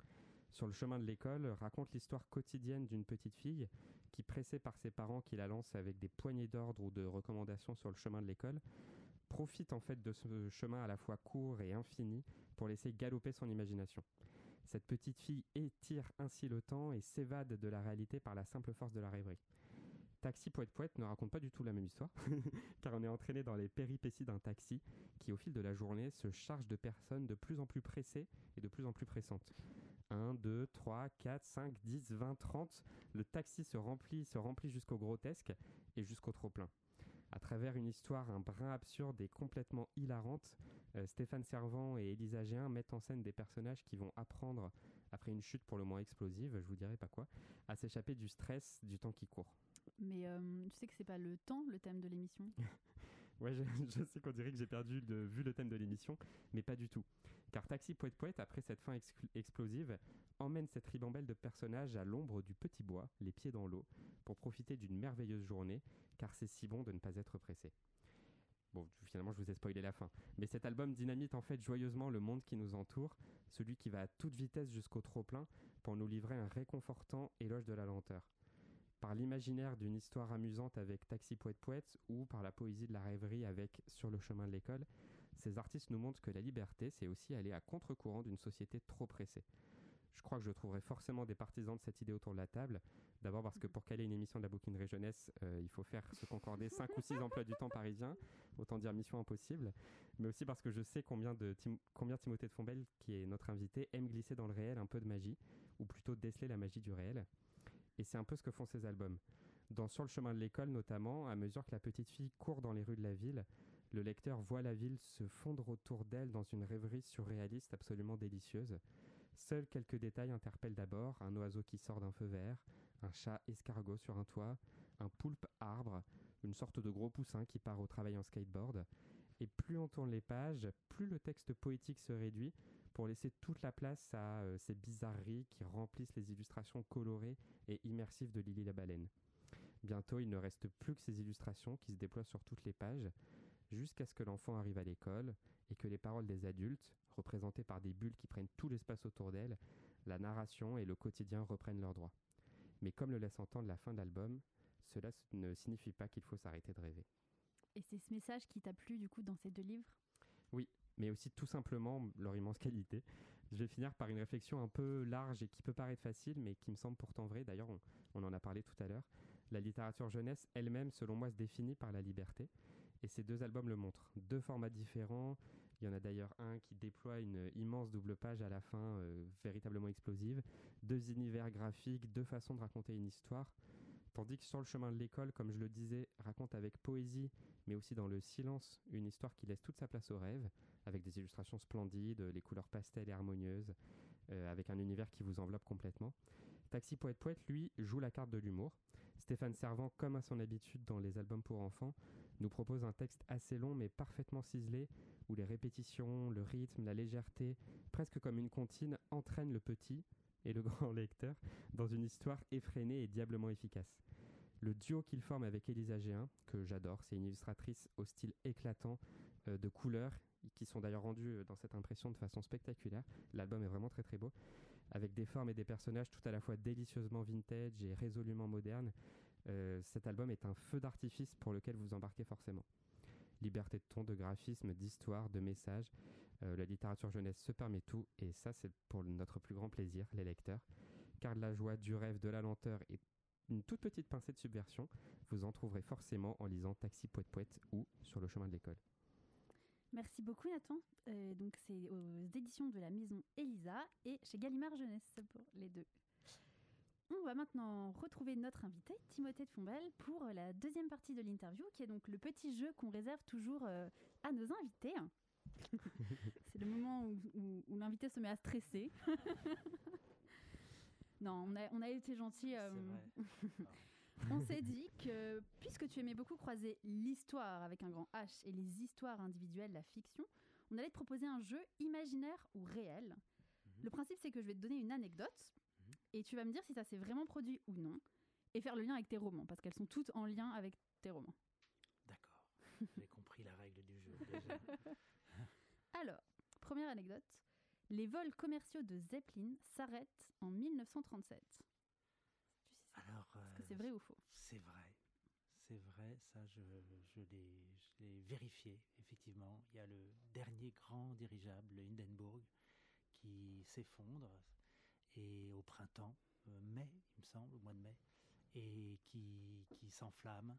Sur le chemin de l'école raconte l'histoire quotidienne d'une petite fille qui, pressée par ses parents qui la lancent avec des poignées d'ordre ou de recommandations sur le chemin de l'école, profite en fait de ce chemin à la fois court et infini pour laisser galoper son imagination. Cette petite fille étire ainsi le temps et s'évade de la réalité par la simple force de la rêverie. Taxi Poète Poète ne raconte pas du tout la même histoire, car on est entraîné dans les péripéties d'un taxi qui, au fil de la journée, se charge de personnes de plus en plus pressées et de plus en plus pressantes. 1, 2, 3, 4, 5, 10, 20, 30, le taxi se remplit, se remplit jusqu'au grotesque et jusqu'au trop-plein. À travers une histoire un brin absurde et complètement hilarante, Stéphane Servant et Elisa Géin mettent en scène des personnages qui vont apprendre, après une chute pour le moins explosive, je vous dirai pas quoi, à s'échapper du stress du temps qui court. Mais euh, tu sais que c'est pas le temps le thème de l'émission? Ouais, je, sais qu'on dirait que j'ai perdu de vue le thème de l'émission, mais pas du tout. Car Taxi Poète Poète, après cette fin explosive, emmène cette ribambelle de personnages à l'ombre du petit bois, les pieds dans l'eau, pour profiter d'une merveilleuse journée, car c'est si bon de ne pas être pressé. Bon, finalement, je vous ai spoilé la fin. Mais cet album dynamite en fait joyeusement le monde qui nous entoure, celui qui va à toute vitesse jusqu'au trop-plein, pour nous livrer un réconfortant éloge de la lenteur par l'imaginaire d'une histoire amusante avec Taxi Poète Poète ou par la poésie de la rêverie avec Sur le chemin de l'école, ces artistes nous montrent que la liberté, c'est aussi aller à contre-courant d'une société trop pressée. Je crois que je trouverai forcément des partisans de cette idée autour de la table. D'abord parce que pour caler une émission de la bouquinerie jeunesse, euh, il faut faire se concorder 5 ou 6 emplois du temps parisiens, autant dire mission impossible. Mais aussi parce que je sais combien, de combien Timothée de Fombelle, qui est notre invité, aime glisser dans le réel un peu de magie, ou plutôt déceler la magie du réel. Et c'est un peu ce que font ces albums. Dans Sur le chemin de l'école notamment, à mesure que la petite fille court dans les rues de la ville, le lecteur voit la ville se fondre autour d'elle dans une rêverie surréaliste absolument délicieuse. Seuls quelques détails interpellent d'abord un oiseau qui sort d'un feu vert, un chat escargot sur un toit, un poulpe arbre, une sorte de gros poussin qui part au travail en skateboard. Et plus on tourne les pages, plus le texte poétique se réduit pour laisser toute la place à euh, ces bizarreries qui remplissent les illustrations colorées et immersives de Lily la baleine. Bientôt, il ne reste plus que ces illustrations qui se déploient sur toutes les pages, jusqu'à ce que l'enfant arrive à l'école et que les paroles des adultes, représentées par des bulles qui prennent tout l'espace autour d'elle, la narration et le quotidien reprennent leurs droits. Mais comme le laisse entendre la fin de l'album, cela ne signifie pas qu'il faut s'arrêter de rêver. Et c'est ce message qui t'a plu du coup dans ces deux livres? Oui, mais aussi tout simplement leur immense qualité. Je vais finir par une réflexion un peu large et qui peut paraître facile, mais qui me semble pourtant vraie. D'ailleurs, on, on, en a parlé tout à l'heure. La littérature jeunesse elle-même, selon moi, se définit par la liberté. Et ces deux albums le montrent. Deux formats différents. Il y en a d'ailleurs un qui déploie une immense double page à la fin, euh, véritablement explosive. Deux univers graphiques, deux façons de raconter une histoire. Tandis que sur le chemin de l'école, comme je le disais, raconte avec poésie, mais aussi dans le silence, une histoire qui laisse toute sa place au rêve, avec des illustrations splendides, les couleurs pastel et harmonieuses, euh, avec un univers qui vous enveloppe complètement. Taxi Poète Poète, lui, joue la carte de l'humour. Stéphane Servant, comme à son habitude dans les albums pour enfants, nous propose un texte assez long mais parfaitement ciselé, où les répétitions, le rythme, la légèreté, presque comme une comptine, entraînent le petit et le grand lecteur dans une histoire effrénée et diablement efficace. Le duo qu'il forme avec Elisa Géin, que j'adore, c'est une illustratrice au style éclatant, euh, de couleurs, qui sont d'ailleurs rendues euh, dans cette impression de façon spectaculaire. L'album est vraiment très très beau, avec des formes et des personnages tout à la fois délicieusement vintage et résolument modernes. Euh, cet album est un feu d'artifice pour lequel vous embarquez forcément. Liberté de ton, de graphisme, d'histoire, de message. Euh, la littérature jeunesse se permet tout, et ça c'est pour notre plus grand plaisir, les lecteurs. Car de la joie, du rêve, de la lenteur et une toute petite pincée de subversion, vous en trouverez forcément en lisant Taxi Poète Poète ou Sur le chemin de l'école. Merci beaucoup Nathan. Euh, donc c'est aux éditions de la maison Elisa et chez Gallimard Jeunesse pour les deux. On va maintenant retrouver notre invité, Timothée de Fombelle, pour la deuxième partie de l'interview, qui est donc le petit jeu qu'on réserve toujours euh, à nos invités. C'est le moment où, l'invité se met à stresser. non, on a, été gentil. Euh, on s'est dit que, puisque tu aimais beaucoup croiser l'histoire avec un grand H et les histoires individuelles, la fiction, on allait te proposer un jeu imaginaire ou réel. Mhm. Le principe, c'est que je vais te donner une anecdote et tu vas me dire si ça s'est vraiment produit ou non, et faire le lien avec tes romans, parce qu'elles sont toutes en lien avec tes romans. D'accord, j'ai compris la règle du jeu déjà. Alors, première anecdote, les vols commerciaux de Zeppelin s'arrêtent en 1937. Alors, Est-ce que c'est vrai ou faux? C'est vrai. C'est vrai, ça je, je l'ai vérifié, effectivement. Il y a le dernier grand dirigeable, le Hindenburg, qui s'effondre et au printemps, euh, mai, il me semble, au mois de mai, et qui, qui s'enflamme.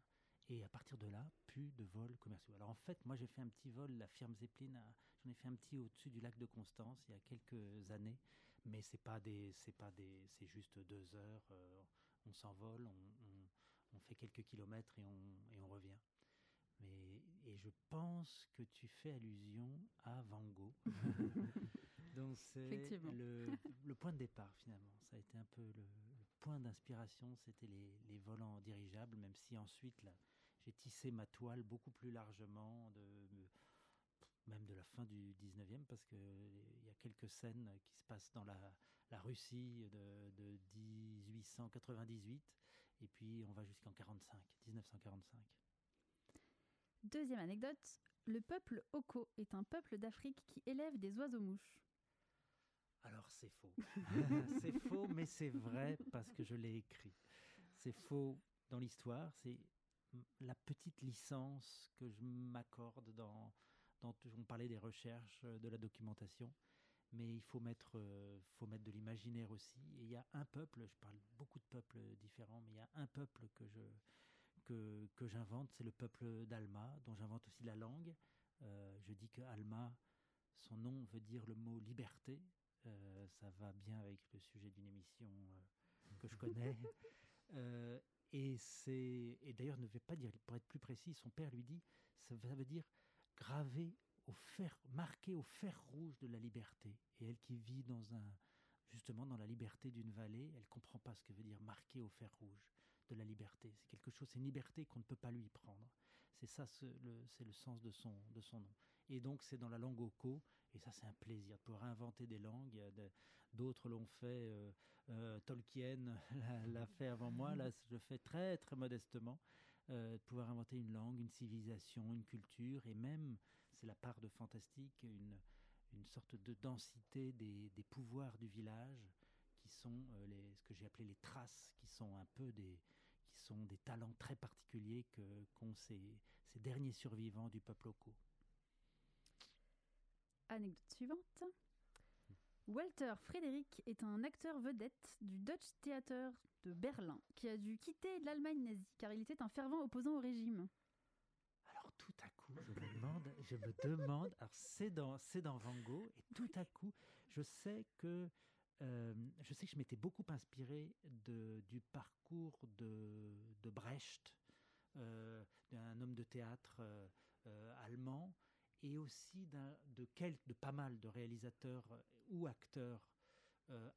Et à partir de là, plus de vols commerciaux. Alors en fait, moi j'ai fait un petit vol, la firme Zeppelin, j'en ai fait un petit au-dessus du lac de Constance il y a quelques années, mais c'est pas des, c'est pas des, c'est juste deux heures. Euh, on s'envole, on, on, fait quelques kilomètres et on, et on revient. Mais, et je pense que tu fais allusion à Van Gogh. Donc c'est le, le, point de départ finalement. Ça a été un peu le, point d'inspiration, c'était les, les, volants dirigeables, même si ensuite là, j'ai tissé ma toile beaucoup plus largement, de, même de la fin du 19e, parce qu'il y a quelques scènes qui se passent dans la, la Russie de, de 1898, et puis on va jusqu'en 45, 1945. Deuxième anecdote, le peuple Oko est un peuple d'Afrique qui élève des oiseaux-mouches. Alors c'est faux. c'est faux, mais c'est vrai parce que je l'ai écrit. C'est faux dans l'histoire, c'est la petite licence que je m'accorde dans, Dans, on parlait des recherches, de la documentation mais il faut mettre, euh, faut mettre de l'imaginaire aussi. Et il y a un peuple, je parle beaucoup de peuples différents, mais il y a un peuple que je que, que j'invente, c'est le peuple d'Alma, dont j'invente aussi la langue. Euh, je dis que Alma, son nom veut dire le mot liberté. Euh, ça va bien avec le sujet d'une émission que je connais. et c'est et d'ailleurs ne veut pas dire, pour être plus précis, son père lui dit, ça veut dire graver au fer, marquée au fer rouge de la liberté. Et elle qui vit dans un, justement dans la liberté d'une vallée, elle comprend pas ce que veut dire marqué au fer rouge de la liberté. C'est quelque chose, c'est une liberté qu'on ne peut pas lui prendre. C'est ça, c'est le, sens de son, de son nom. Et donc c'est dans la langue Oko, et ça c'est un plaisir de pouvoir inventer des langues. D'autres l'ont fait, euh, euh, Tolkien l'a fait avant moi, là je le fais très très modestement. Euh, de pouvoir inventer une langue, une civilisation, une culture, et même c'est la part de fantastique, une, une sorte de densité des, des pouvoirs du village qui sont euh, ce que j'ai appelé les traces, qui sont un peu des, qui sont des talents très particuliers que, qu'ont ces, ces derniers survivants du peuple local. Anecdote suivante. Walter Frédéric est un acteur vedette du Dutch Theater de Berlin qui a dû quitter l'Allemagne nazie car il était un fervent opposant au régime tout à coup, je me demande, je me demande, alors c'est dans, c'est dans Van Gogh, et tout à coup, je sais que, euh, je sais que je m'étais beaucoup inspiré de, du parcours de, de Brecht, euh, d'un homme de théâtre euh, allemand, et aussi de, pas mal de réalisateurs ou acteurs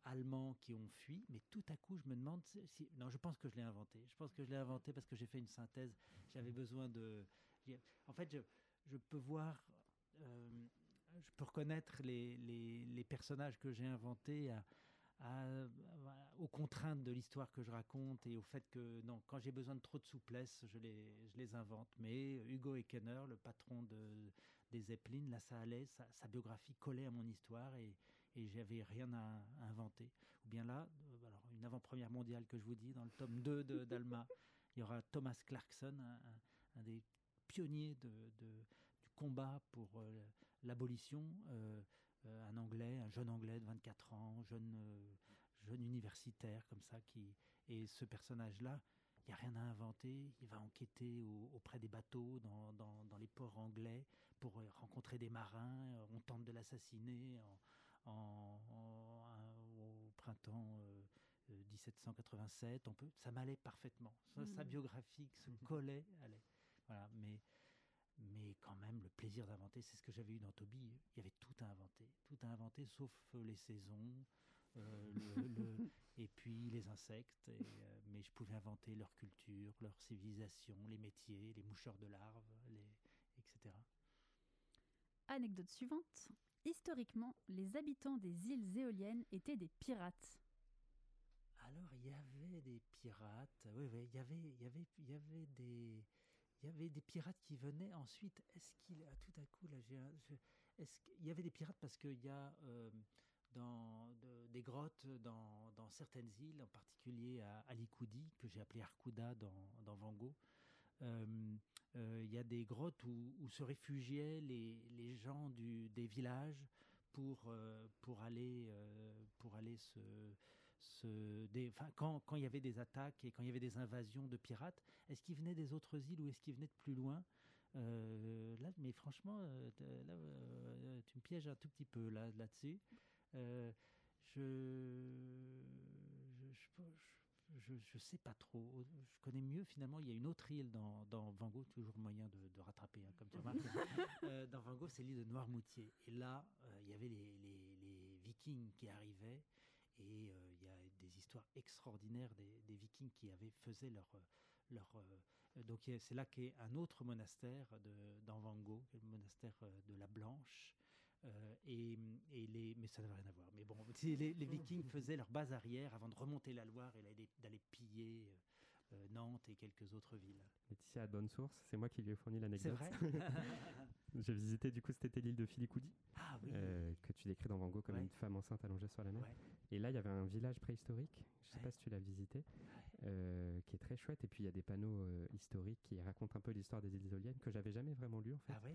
allemands qui ont fui, mais tout à coup, je me demande si. Non, je pense que je l'ai inventé. Je pense que je l'ai inventé parce que j'ai fait une synthèse. J'avais besoin de, en fait, je, peux voir, euh, je peux reconnaître les, personnages que j'ai inventés aux contraintes de l'histoire que je raconte et au fait que non, quand j'ai besoin de trop de souplesse, je les, je les invente. Mais Hugo Ekener, le patron de, des Zeppelin, là, ça allait, sa, biographie collait à mon histoire et, et j'avais rien à, inventer. Ou bien là, euh, alors une avant-première mondiale que je vous dis, dans le tome 2 d'Alma, il y aura Thomas Clarkson, un des pionnier de, du combat pour euh, l'abolition, euh, un Anglais, un jeune Anglais de 24 ans, jeune, jeune universitaire comme ça, qui et ce personnage-là, il n'y a rien à inventer. Il va enquêter auprès des bateaux dans, dans, les ports anglais pour rencontrer des marins. On tente de l'assassiner en, au printemps 1787. On peut, ça m'allait parfaitement. Sa, sa, mmh. biographie se collait. Allait mais, mais quand même, le plaisir d'inventer, c'est ce que j'avais eu dans Toby. Il y avait tout à inventer, tout à inventer, sauf euh, les saisons, euh, et puis les insectes. Euh, mais je pouvais inventer leur culture, leur civilisation, les métiers, les moucheurs de larves, les. Anecdote suivante. Historiquement, les habitants des îles éoliennes étaient des pirates. Alors, il y avait des pirates. Oui, oui, il y avait, il y avait, il y avait des il y avait des pirates qui venaient. Ensuite, est-ce qu'il a tout à coup là, est-ce y avait des pirates parce qu'il y a euh, dans des grottes dans, certaines îles, en particulier à Alikoudi, que j'ai appelé Arkuda dans, dans Van Gogh. Euh, euh, il y a des grottes où, se réfugiaient les, gens des villages pour, pour aller, se, quand, il y avait des attaques et quand il y avait des invasions de pirates, est-ce qu'ils venaient des autres îles ou est-ce qu'ils venaient de plus loin? Euh, mais franchement, euh, euh, tu me pièges un tout petit peu là, là-dessus. je, sais pas trop. Je connais mieux finalement. Il y a une autre île dans, dans Van Gogh, toujours moyen de, de rattraper, hein, comme tu remarques. dans Van Gogh, c'est l'île de Noirmoutier. Et là, il y avait les, les, les, Vikings qui arrivaient et euh, il y a des histoires extraordinaires des, des vikings qui avaient faisaient leur leur euh, donc c'est là qu'est un autre monastère de dans Van Gogh, le monastère euh, de la Blanche. Et, et, les, mais ça n'a rien à voir. Mais bon, les, les, Vikings faisaient leur base arrière avant de remonter la Loire et d'aller piller Nantes et quelques autres villes. Laetitia a de bonne source, c'est moi qui lui ai fourni l'anecdote. C'est vrai J'ai visité, du coup, c'était l'île de Filikoudi, ah, oui. que tu décris dans Van Gogh comme une femme enceinte allongée sur la mer. Et là, il y avait un village préhistorique, je ne sais pas si tu l'as visité, qui est très chouette. Et puis il y a des panneaux historiques qui racontent un peu l'histoire des îles éoliennes que j'avais jamais vraiment lu en fait. Ah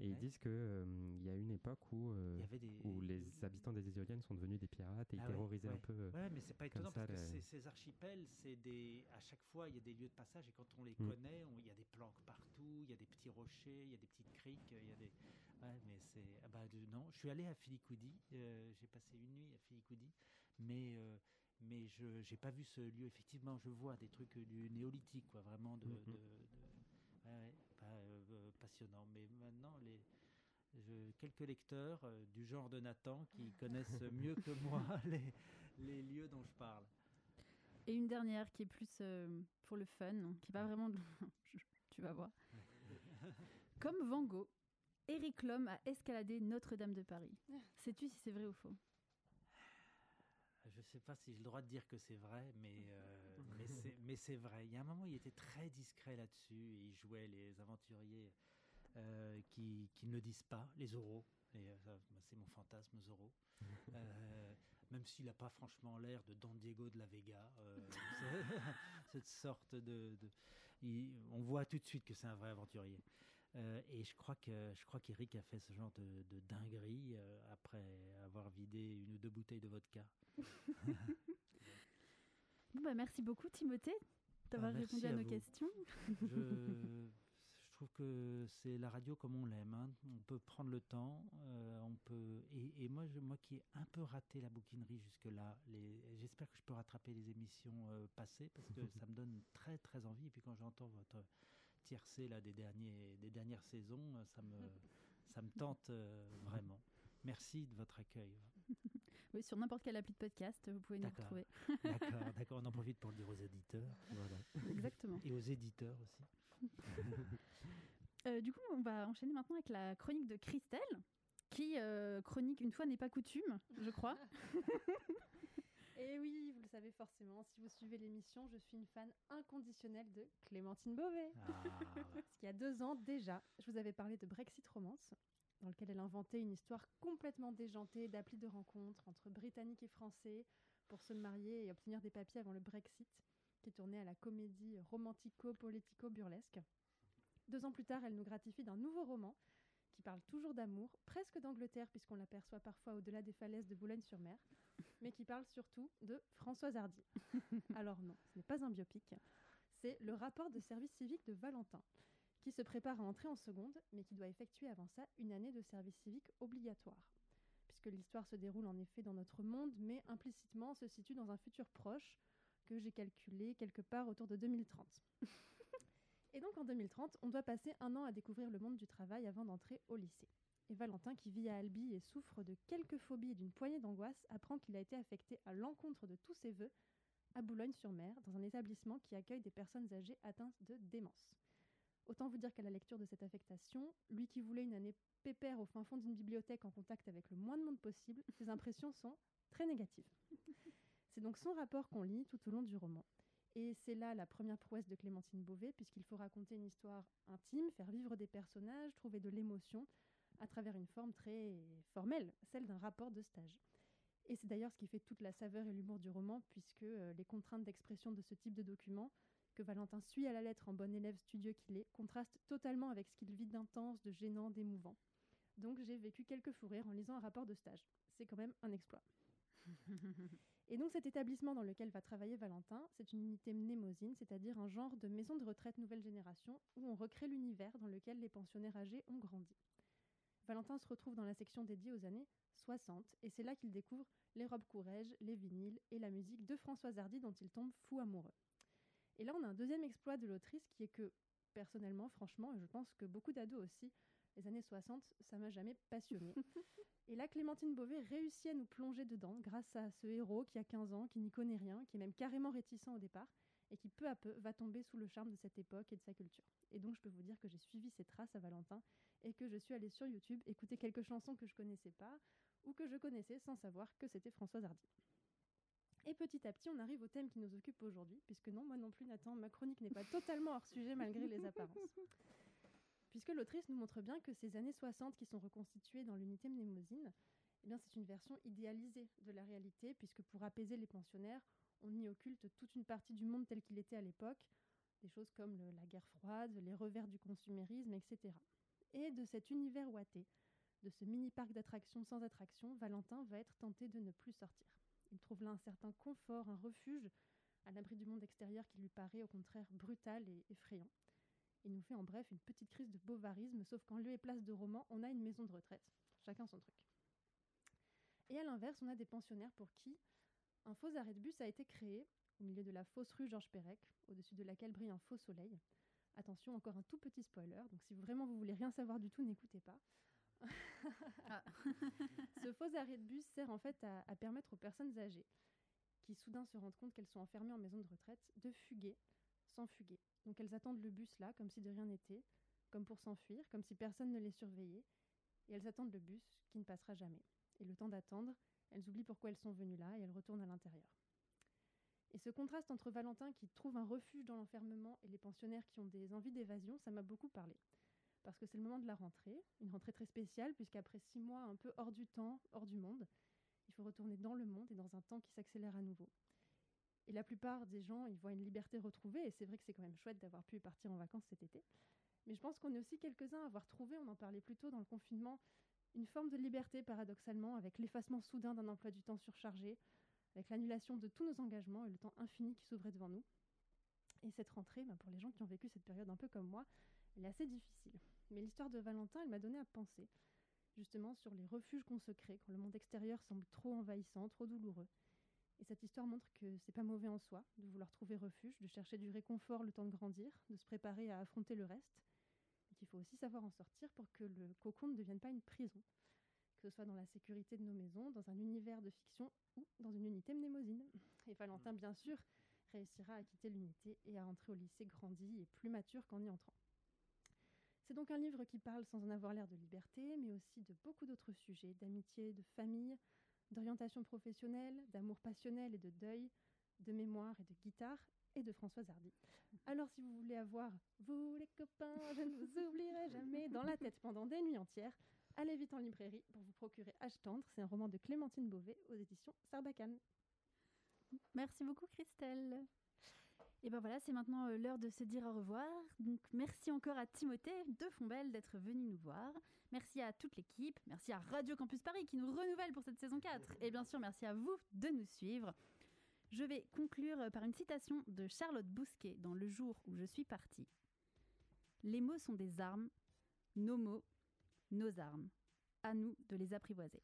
et ils disent que il y a une époque où, où les habitants des îles éoliennes sont devenus des pirates et ils ah terrorisaient un peu. Ouais, mais c'est pas étonnant parce que ces archipels, c'est des à chaque fois il y a des lieux de passage et quand on les mm. connaît, il y a des planques partout, il y a des petits rochers, il y a des petites criques, il y a des Ouais, mais c'est ah bah, non. Je suis allé à Filikoudi. Euh, j'ai passé une nuit à Filikoudi, mais euh, mais je n'ai pas vu ce lieu. Effectivement, je vois des trucs du néolithique, quoi, vraiment de, mm-hmm. ouais, euh, passionnant. Mais maintenant, les je, quelques lecteurs du genre de Nathan qui connaissent mieux que moi les, les lieux dont je parle. Et une dernière qui est plus pour le fun, qui va vraiment. tu vas voir. Comme Van Gogh, Éric Lhomme a escaladé Notre-Dame de Paris. Sais-tu si c'est vrai ou faux? Je ne sais pas si j'ai le droit de dire que c'est vrai, mais, euh, mais c'est vrai. Il y a un moment, il était très discret là-dessus. Il jouait les aventuriers euh, qui, qui, ne disent pas, les oraux. Euh, c'est mon fantasme, Zorro. même s'il n'a pas franchement l'air de Don Diego de la Vega. cette sorte de. on voit tout de suite que c'est un vrai aventurier. Euh, et je crois que je crois qu'Eric a fait ce genre de, de dinguerie euh, après avoir vidé une ou deux bouteilles de vodka. bon bah merci beaucoup Timothée d'avoir ah, répondu à, nos questions. je, je, trouve que c'est la radio comme on l'aime. Hein. On peut prendre le temps, euh, on peut. Et, et, moi, je, moi qui ai un peu raté la bouquinerie jusque là, j'espère que je peux rattraper les émissions passées parce que ça me donne très très envie. Et puis quand j'entends votre tiercé là des derniers des dernières saisons, euh, ça me ça me tente euh, vraiment. Merci de votre accueil. Oui, sur n'importe quelle appli de podcast, vous pouvez nous retrouver. d'accord, d'accord. On en profite pour le dire aux éditeurs. Exactement. Et aux éditeurs aussi. Euh, du coup, on va enchaîner maintenant avec la chronique de Christelle, qui chronique une fois n'est pas coutume, je crois. Et oui, vous le savez forcément, si vous suivez l'émission, je suis une fan inconditionnelle de Clémentine Beauvais. Ah. Parce qu'il y a deux ans déjà, je vous avais parlé de Brexit Romance, dans lequel elle inventait une histoire complètement déjantée d'appli de rencontre entre Britanniques et Français pour se marier et obtenir des papiers avant le Brexit, qui tournait à la comédie romantico-politico-burlesque. Deux ans plus tard, elle nous gratifie d'un nouveau roman qui parle toujours d'amour, presque d'Angleterre puisqu'on l'aperçoit parfois au-delà des falaises de Boulogne-sur-Mer, mais qui parle surtout de Françoise Hardy. Alors non, ce n'est pas un biopic, c'est le rapport de service civique de Valentin, qui se prépare à entrer en seconde, mais qui doit effectuer avant ça une année de service civique obligatoire. Puisque l'histoire se déroule en effet dans notre monde, mais implicitement se situe dans un futur proche que j'ai calculé quelque part autour de 2030. Et donc en 2030, on doit passer un an à découvrir le monde du travail avant d'entrer au lycée. Et Valentin, qui vit à Albi et souffre de quelques phobies et d'une poignée d'angoisse, apprend qu'il a été affecté à l'encontre de tous ses voeux à Boulogne-sur-Mer, dans un établissement qui accueille des personnes âgées atteintes de démence. Autant vous dire qu'à la lecture de cette affectation, lui qui voulait une année pépère au fin fond d'une bibliothèque en contact avec le moins de monde possible, ses impressions sont très négatives. C'est donc son rapport qu'on lit tout au long du roman. Et c'est là la première prouesse de Clémentine Beauvais, puisqu'il faut raconter une histoire intime, faire vivre des personnages, trouver de l'émotion, à travers une forme très formelle, celle d'un rapport de stage. Et c'est d'ailleurs ce qui fait toute la saveur et l'humour du roman, puisque euh, les contraintes d'expression de ce type de document, que Valentin suit à la lettre en bon élève studieux qu'il est, contrastent totalement avec ce qu'il vit d'intense, de gênant, d'émouvant. Donc j'ai vécu quelques fous rires en lisant un rapport de stage. C'est quand même un exploit. Et donc cet établissement dans lequel va travailler Valentin, c'est une unité mnémosine, c'est-à-dire un genre de maison de retraite nouvelle génération où on recrée l'univers dans lequel les pensionnaires âgés ont grandi. Valentin se retrouve dans la section dédiée aux années 60 et c'est là qu'il découvre les robes courrèges, les vinyles et la musique de Françoise Hardy dont il tombe fou amoureux. Et là on a un deuxième exploit de l'autrice qui est que, personnellement, franchement, et je pense que beaucoup d'ados aussi, les années 60, ça m'a jamais passionné. Et là, Clémentine Beauvais réussit à nous plonger dedans grâce à ce héros qui a 15 ans, qui n'y connaît rien, qui est même carrément réticent au départ, et qui peu à peu va tomber sous le charme de cette époque et de sa culture. Et donc je peux vous dire que j'ai suivi ses traces à Valentin et que je suis allée sur YouTube écouter quelques chansons que je connaissais pas ou que je connaissais sans savoir que c'était Françoise Hardy. Et petit à petit, on arrive au thème qui nous occupe aujourd'hui, puisque non, moi non plus, Nathan, ma chronique n'est pas totalement hors sujet malgré les apparences puisque l'autrice nous montre bien que ces années 60 qui sont reconstituées dans l'unité mnémosine, eh bien c'est une version idéalisée de la réalité, puisque pour apaiser les pensionnaires, on y occulte toute une partie du monde tel qu'il était à l'époque, des choses comme la guerre froide, les revers du consumérisme, etc. Et de cet univers ouaté, de ce mini-parc d'attractions sans attraction, Valentin va être tenté de ne plus sortir. Il trouve là un certain confort, un refuge, à l'abri du monde extérieur qui lui paraît au contraire brutal et effrayant. Il nous fait en bref une petite crise de bovarisme, sauf qu'en lieu et place de roman, on a une maison de retraite. Chacun son truc. Et à l'inverse, on a des pensionnaires pour qui un faux arrêt de bus a été créé au milieu de la fausse rue Georges Perec, au-dessus de laquelle brille un faux soleil. Attention, encore un tout petit spoiler, donc si vraiment vous voulez rien savoir du tout, n'écoutez pas. Ah. Ce faux arrêt de bus sert en fait à, permettre aux personnes âgées qui soudain se rendent compte qu'elles sont enfermées en maison de retraite de fuguer sans fuguer. Donc elles attendent le bus là, comme si de rien n'était, comme pour s'enfuir, comme si personne ne les surveillait, et elles attendent le bus qui ne passera jamais. Et le temps d'attendre, elles oublient pourquoi elles sont venues là et elles retournent à l'intérieur. Et ce contraste entre Valentin qui trouve un refuge dans l'enfermement et les pensionnaires qui ont des envies d'évasion, ça m'a beaucoup parlé. Parce que c'est le moment de la rentrée, une rentrée très spéciale, puisqu'après six mois un peu hors du temps, hors du monde, il faut retourner dans le monde et dans un temps qui s'accélère à nouveau. Et la plupart des gens, ils voient une liberté retrouvée, et c'est vrai que c'est quand même chouette d'avoir pu partir en vacances cet été. Mais je pense qu'on est aussi quelques-uns à avoir trouvé, on en parlait plus tôt dans le confinement, une forme de liberté paradoxalement, avec l'effacement soudain d'un emploi du temps surchargé, avec l'annulation de tous nos engagements et le temps infini qui s'ouvrait devant nous. Et cette rentrée, bah, pour les gens qui ont vécu cette période un peu comme moi, elle est assez difficile. Mais l'histoire de Valentin, elle m'a donné à penser, justement, sur les refuges qu'on se crée quand le monde extérieur semble trop envahissant, trop douloureux. Et cette histoire montre que c'est pas mauvais en soi de vouloir trouver refuge, de chercher du réconfort le temps de grandir, de se préparer à affronter le reste, qu'il faut aussi savoir en sortir pour que le cocon ne devienne pas une prison, que ce soit dans la sécurité de nos maisons, dans un univers de fiction ou dans une unité mnémosine. Et Valentin, bien sûr, réussira à quitter l'unité et à entrer au lycée grandi et plus mature qu'en y entrant. C'est donc un livre qui parle sans en avoir l'air de liberté, mais aussi de beaucoup d'autres sujets, d'amitié, de famille, d'orientation professionnelle, d'amour passionnel et de deuil, de mémoire et de guitare, et de Françoise Hardy. Alors si vous voulez avoir, vous les copains, je ne vous oublierai jamais, dans la tête pendant des nuits entières, allez vite en librairie pour vous procurer H tendre. C'est un roman de Clémentine Beauvais aux éditions Sarbacane. Merci beaucoup Christelle. Et ben voilà, c'est maintenant euh, l'heure de se dire au revoir. Donc merci encore à Timothée de Fombelle d'être venu nous voir. Merci à toute l'équipe. Merci à Radio Campus Paris qui nous renouvelle pour cette saison 4. Et bien sûr, merci à vous de nous suivre. Je vais conclure euh, par une citation de Charlotte Bousquet dans Le jour où je suis partie. Les mots sont des armes, nos mots nos armes. À nous de les apprivoiser.